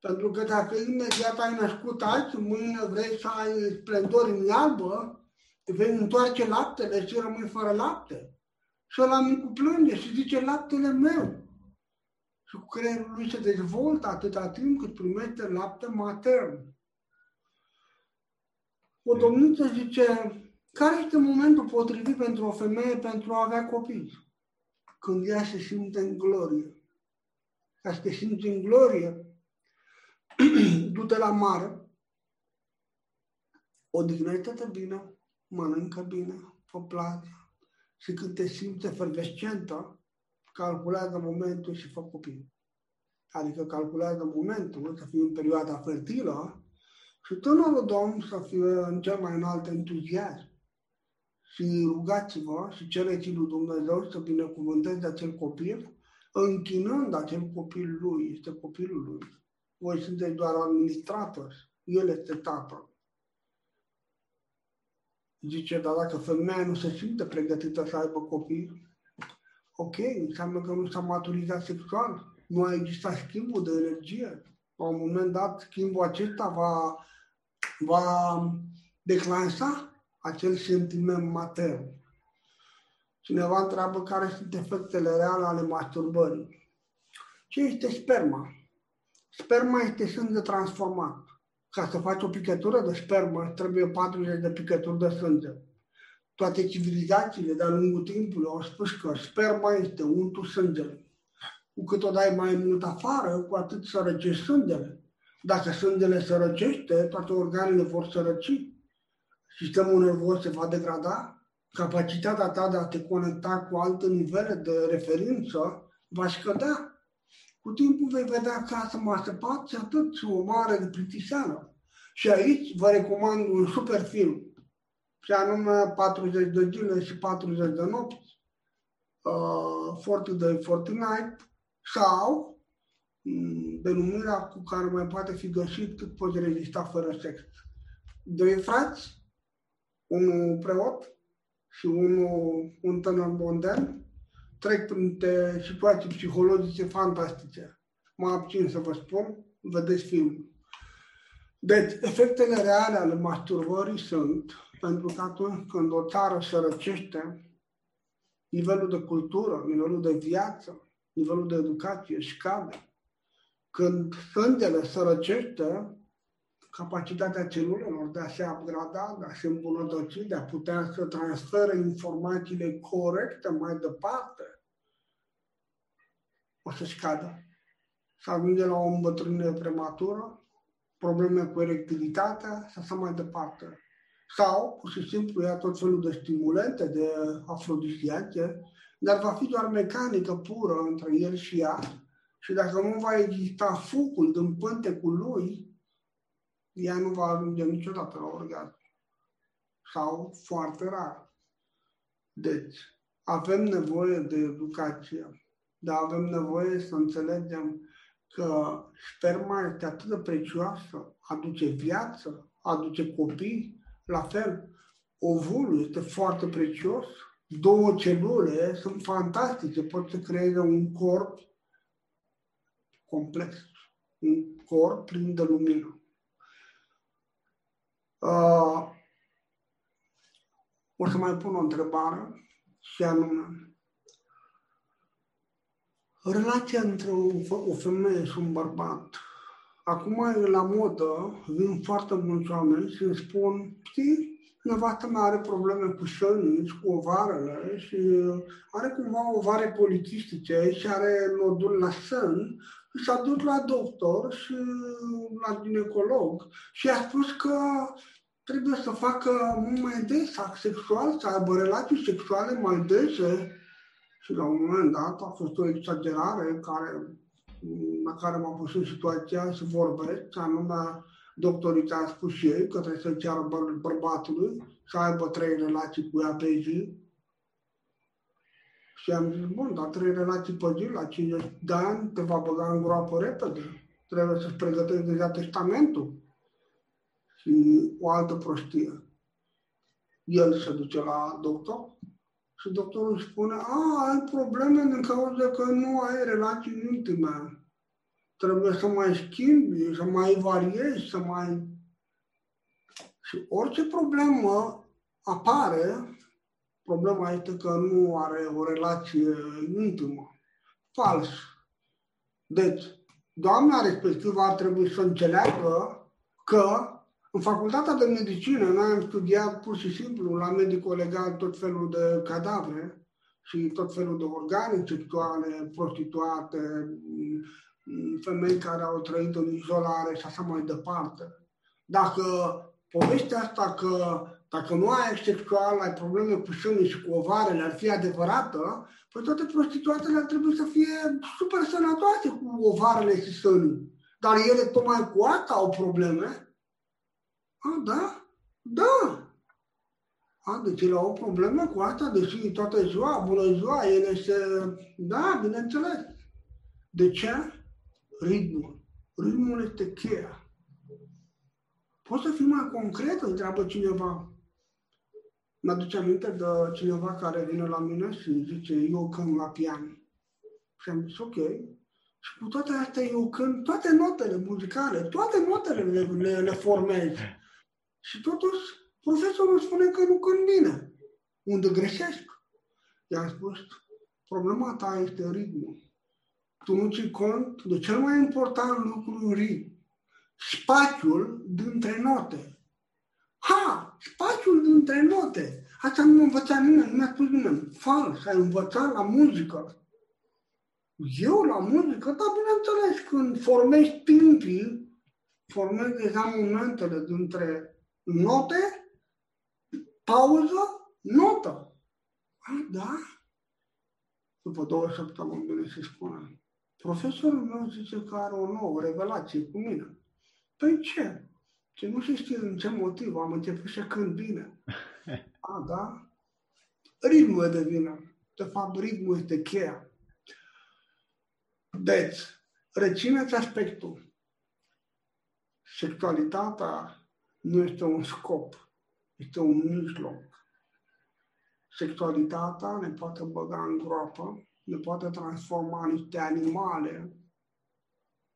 Pentru că dacă imediat ai născut azi, mâine vrei să ai splendori în iarbă, vei întoarce laptele și rămâi fără lapte. Și ăla micu plânge și zice laptele meu. Și cu creierul lui se dezvoltă atâta timp cât primește lapte matern. O domniță zice, care este momentul potrivit pentru o femeie pentru a avea copii? Când ea se simte în glorie. Ca să te simți în glorie, du-te la mare, odihnește-te bine, mănâncă bine, pe plajă și când te simți efervescentă, calculează momentul și fă copii. Adică calculează momentul să fie în perioada fertilă și tânărul domn să fie în cel mai înalt entuziasm. Și rugați-vă și cereți lui Dumnezeu să binecuvânteze acel copil, închinând acel copil lui, este copilul lui voi sunteți doar administratori, el este tatăl. Zice, dar dacă femeia nu se simte pregătită să aibă copii, ok, înseamnă că nu s-a maturizat sexual, nu a existat schimbul de energie. La un moment dat, schimbul acesta va va declanșa acel sentiment matern. Cineva întreabă care sunt efectele reale ale masturbării. Ce este sperma? Sperma este sânge transformat. Ca să faci o picătură de spermă, trebuie 40 de picături de sânge. Toate civilizațiile de-a lungul timpului au spus că sperma este untul sângele. Cu cât o dai mai mult afară, cu atât sărăcești sângele. Dacă sângele sărăcește, toate organele vor sărăci. Sistemul nervos se va degrada, capacitatea ta de a te conecta cu alte nivele de referință va scădea. Cu timpul vei vedea casă masă și atât și o mare de plictiseală. Și aici vă recomand un super film, și anume 40 de zile și 40 de nopți, uh, 40 Day, 40 Night, sau um, denumirea cu care mai poate fi găsit cât poți rezista fără sex. Doi frați, unul preot și unul un tânăr modern, trec prin situații psihologice fantastice. Mă abțin să vă spun, vedeți filmul. Deci, efectele reale ale masturbării sunt pentru că atunci când o țară sărăcește, nivelul de cultură, nivelul de viață, nivelul de educație scade. Când sângele sărăcește, capacitatea celulelor de a se upgrada, de a se îmbunătăți, de a putea să transfere informațiile corecte mai departe, o să scadă. Să ajunge la o îmbătrânire prematură, probleme cu erectilitatea și așa mai departe. Sau, pur și simplu, ia tot felul de stimulente, de afrodisiace, dar va fi doar mecanică pură între el și ea și dacă nu va exista fucul din pântecul lui, ea nu va ajunge niciodată la orgasm. Sau foarte rar. Deci, avem nevoie de educație, dar avem nevoie să înțelegem că sperma este atât de precioasă, aduce viață, aduce copii, la fel, ovulul este foarte prețios, două celule sunt fantastice, pot să creeze un corp complex, un corp plin de lumină. Uh, o să mai pun o întrebare și anume, relația între o, o femeie și un bărbat. Acum e la modă, vin foarte mulți oameni și îmi spun, știi, nevastă mea are probleme cu sănii și cu ovarele și are cumva ovare politistice și are nodul la sân și s-a dus la doctor și la ginecolog și a spus că trebuie să facă mult mai des act sexual, să aibă relații sexuale mai dese. Și la un moment dat a fost o exagerare care, la care m-a pus în situația să vorbesc, anume doctorii a spus și ei că trebuie să ceară băr- bărbatului să aibă trei relații cu ea pe zi. Și am zis, bun, dar trei relații pe zi, la 50 de ani, te va băga în groapă repede. Trebuie să-ți pregătești deja testamentul. Și o altă prostie. El se duce la doctor și doctorul spune, a, ai probleme din cauza că nu ai relații intime trebuie să mai schimbi, să mai variezi, să mai... Și orice problemă apare, problema este că nu are o relație intimă. Fals. Deci, doamna respectivă ar trebui să înțeleagă că în facultatea de medicină noi am studiat pur și simplu la medicul legal tot felul de cadavre și tot felul de organe sexuale, prostituate, femei care au trăit în izolare și așa mai departe. Dacă povestea asta că dacă nu ai sexual, ai probleme cu sânii și cu ovarele, ar fi adevărată, păi toate prostituatele ar trebui să fie super sănătoase cu ovarele și sânii. Dar ele tocmai cu asta au probleme. A, da? Da! A, deci ele au probleme cu asta, deși toată ziua, bună ziua, ele se... Da, bineînțeles. De ce? ritmul. Ritmul este cheia. Poți să fii mai concret, întreabă cineva. Mă aduce aminte de cineva care vine la mine și zice, eu cânt la pian. Și am zis, ok. Și cu toate astea eu cânt toate notele muzicale, toate notele le, le, le formez. Și totuși, profesorul spune că nu cânt bine. Unde greșesc? I-am spus, problema ta este ritmul. Tu nu ți cont de cel mai important lucru ritm. Spațiul dintre note. Ha! Spațiul dintre note. Asta nu m-a învățat nimeni, nu mi-a spus nimeni. Fals, ai învățat la muzică. Eu la muzică, da, bineînțeles, când formezi timpii, formezi deja momentele dintre note, pauză, notă. A, da? După două săptămâni vine și spune, profesorul meu zice că are o nouă revelație cu mine. Păi ce? Ce nu se știe în ce motiv, am început să cânt bine. *laughs* A, da? Ritmul e de vină. De fapt, ritmul este cheia. Deci, rețineți aspectul. Sexualitatea nu este un scop, este un mijloc. Sexualitatea ne poate băga în groapă, ne poate transforma în niște animale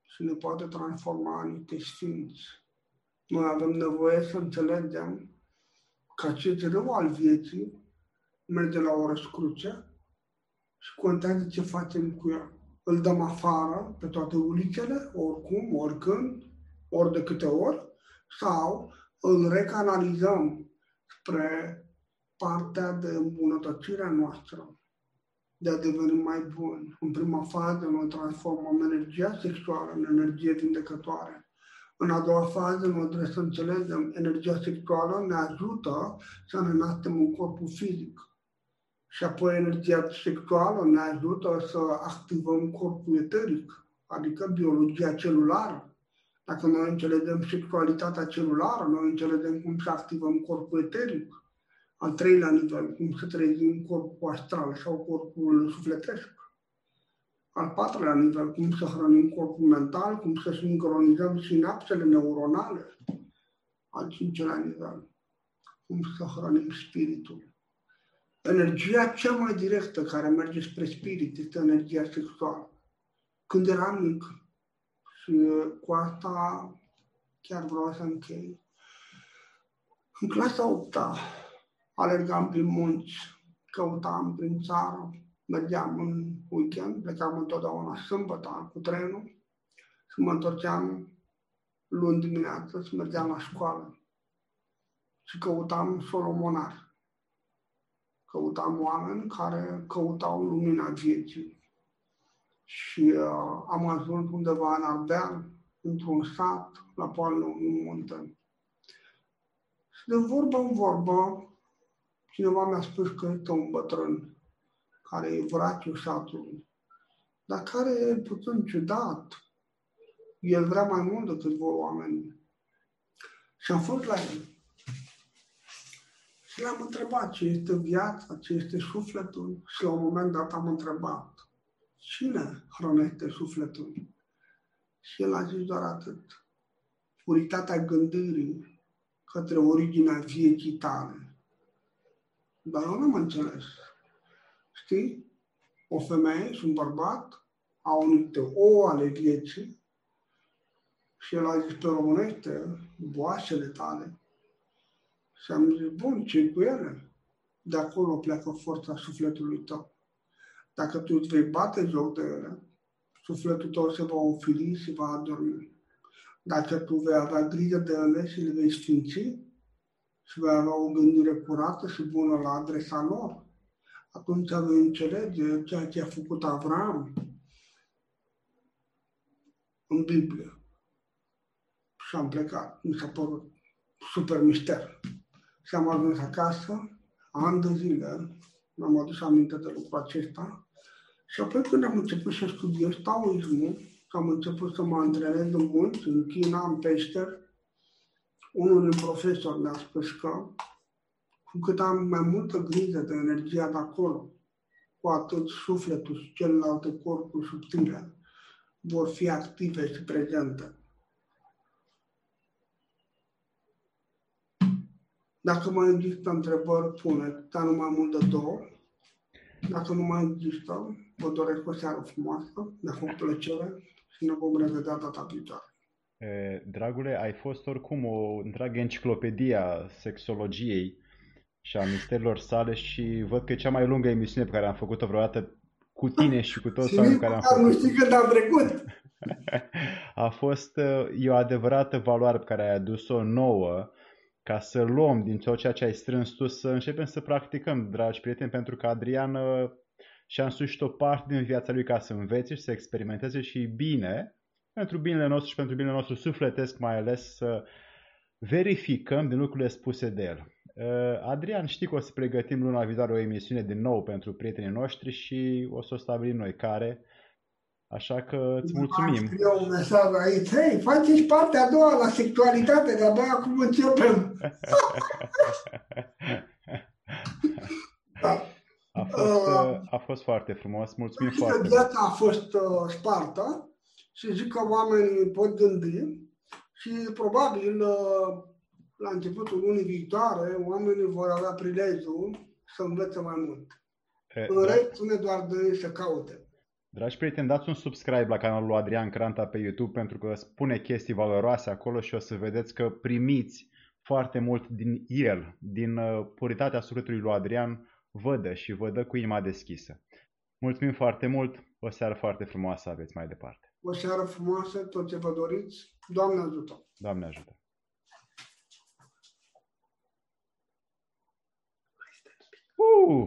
și ne poate transforma în niște sfinți. Noi avem nevoie să înțelegem că acest rău al vieții merge la o răscruce și contează ce facem cu ea. Îl dăm afară pe toate ulicele, oricum, oricând, ori de câte ori, sau îl recanalizăm spre partea de îmbunătățire a noastră, de a deveni mai bun. În prima fază noi transformăm energia sexuală în energie vindecătoare. În a doua fază noi trebuie să înțelegem energia sexuală ne ajută să ne naștem un corpul fizic. Și apoi energia sexuală ne ajută să activăm corpul eteric, adică biologia celulară. Dacă noi înțelegem sexualitatea celulară, noi înțelegem cum să activăm corpul eteric al treilea nivel, cum să trezim corpul astral sau corpul sufletesc. Al patrulea nivel, cum să hrănim corpul mental, cum să sincronizăm sinapsele neuronale. Al cincilea nivel, cum să hrănim spiritul. Energia cea mai directă care merge spre spirit este energia sexuală. Când eram mic, și cu asta chiar vreau să închei, în clasa 8 alergam prin munți, căutam prin țară, mergeam în weekend, plecam întotdeauna sâmbătă cu trenul și mă întorceam luni dimineață și mergeam la școală. Și căutam solomonar. Căutam oameni care căutau lumina vieții. Și uh, am ajuns undeva în Ardeal, într-un sat, la poalele unui munte. Și de vorbă în vorbă, Cineva mi-a spus că este un bătrân care e vraciul satului, dar care e puțin ciudat. El vrea mai mult decât vor oamenii. Și am fost la el. Și l-am întrebat ce este viața, ce este sufletul. Și la un moment dat am întrebat, cine hrănește sufletul? Și el a zis doar atât. Puritatea gândirii către originea vieții tale. Dar eu nu am înțeles. Știi? O femeie și un bărbat au niște ouă ale vieții și el a zis pe românește, boașele tale. Și am zis, bun, ce cu ele? De acolo pleacă forța sufletului tău. Dacă tu îți vei bate joc de ele, sufletul tău se va ofili și va adormi. Dacă tu vei avea grijă de ele și le vei sfinți, și vei avea o gândire curată și bună la adresa lor, atunci vei înțelege ceea ce a făcut Avram în Biblie. Și am plecat. Mi s-a părut super mister. Și am ajuns acasă, ani de zile, mi-am adus aminte de lucrul acesta. Și apoi când am început să studiez taoismul, am început să mă antrenez în munți, în China, în peșteri, unul din profesori mi-a spus că cu cât am mai multă grijă de energia de acolo, cu atât sufletul și celelalte corpuri subtile vor fi active și prezente. Dacă mai există întrebări, pune, dar nu mai mult de două. Dacă nu mai există, vă doresc o seară frumoasă, ne-a făcut plăcere și ne vom revedea data viitoare. Dragule, ai fost oricum o întreagă enciclopedie a sexologiei și a misterilor sale și văd că e cea mai lungă emisiune pe care am făcut-o vreodată cu tine și cu toți oamenii care am făcut. Nu știi când am trecut. *laughs* A fost e o adevărată valoare pe care ai adus-o nouă ca să luăm din tot ceea ce ai strâns tu să începem să practicăm, dragi prieteni, pentru că Adrian și-a însușit o parte din viața lui ca să învețe și să experimenteze și bine, pentru binele nostru și pentru binele nostru sufletesc mai ales, să verificăm din lucrurile spuse de el. Uh, Adrian, știi că o să pregătim luna viitoare o emisiune din nou pentru prietenii noștri și o să o stabilim noi care. Așa că îți mulțumim. Eu un mesaj aici. Hei, faceți partea a doua la sexualitate, de abia acum începem. da. *laughs* A fost, uh, a fost foarte frumos, mulțumim foarte mult. Viața a fost uh, spartă și zic că oamenii pot gândi și probabil uh, la începutul lunii viitoare oamenii vor avea prilejul să învețe mai mult. E, În da. rest, spune doar de să caute. Dragi prieteni, dați un subscribe la canalul lui Adrian Cranta pe YouTube pentru că spune chestii valoroase acolo și o să vedeți că primiți foarte mult din el, din uh, puritatea sufletului lui Adrian, vădă și vădă cu inima deschisă. Mulțumim foarte mult, o seară foarte frumoasă aveți mai departe. O seară frumoasă, tot ce vă doriți. Doamne ajută! Doamne ajută! Uh!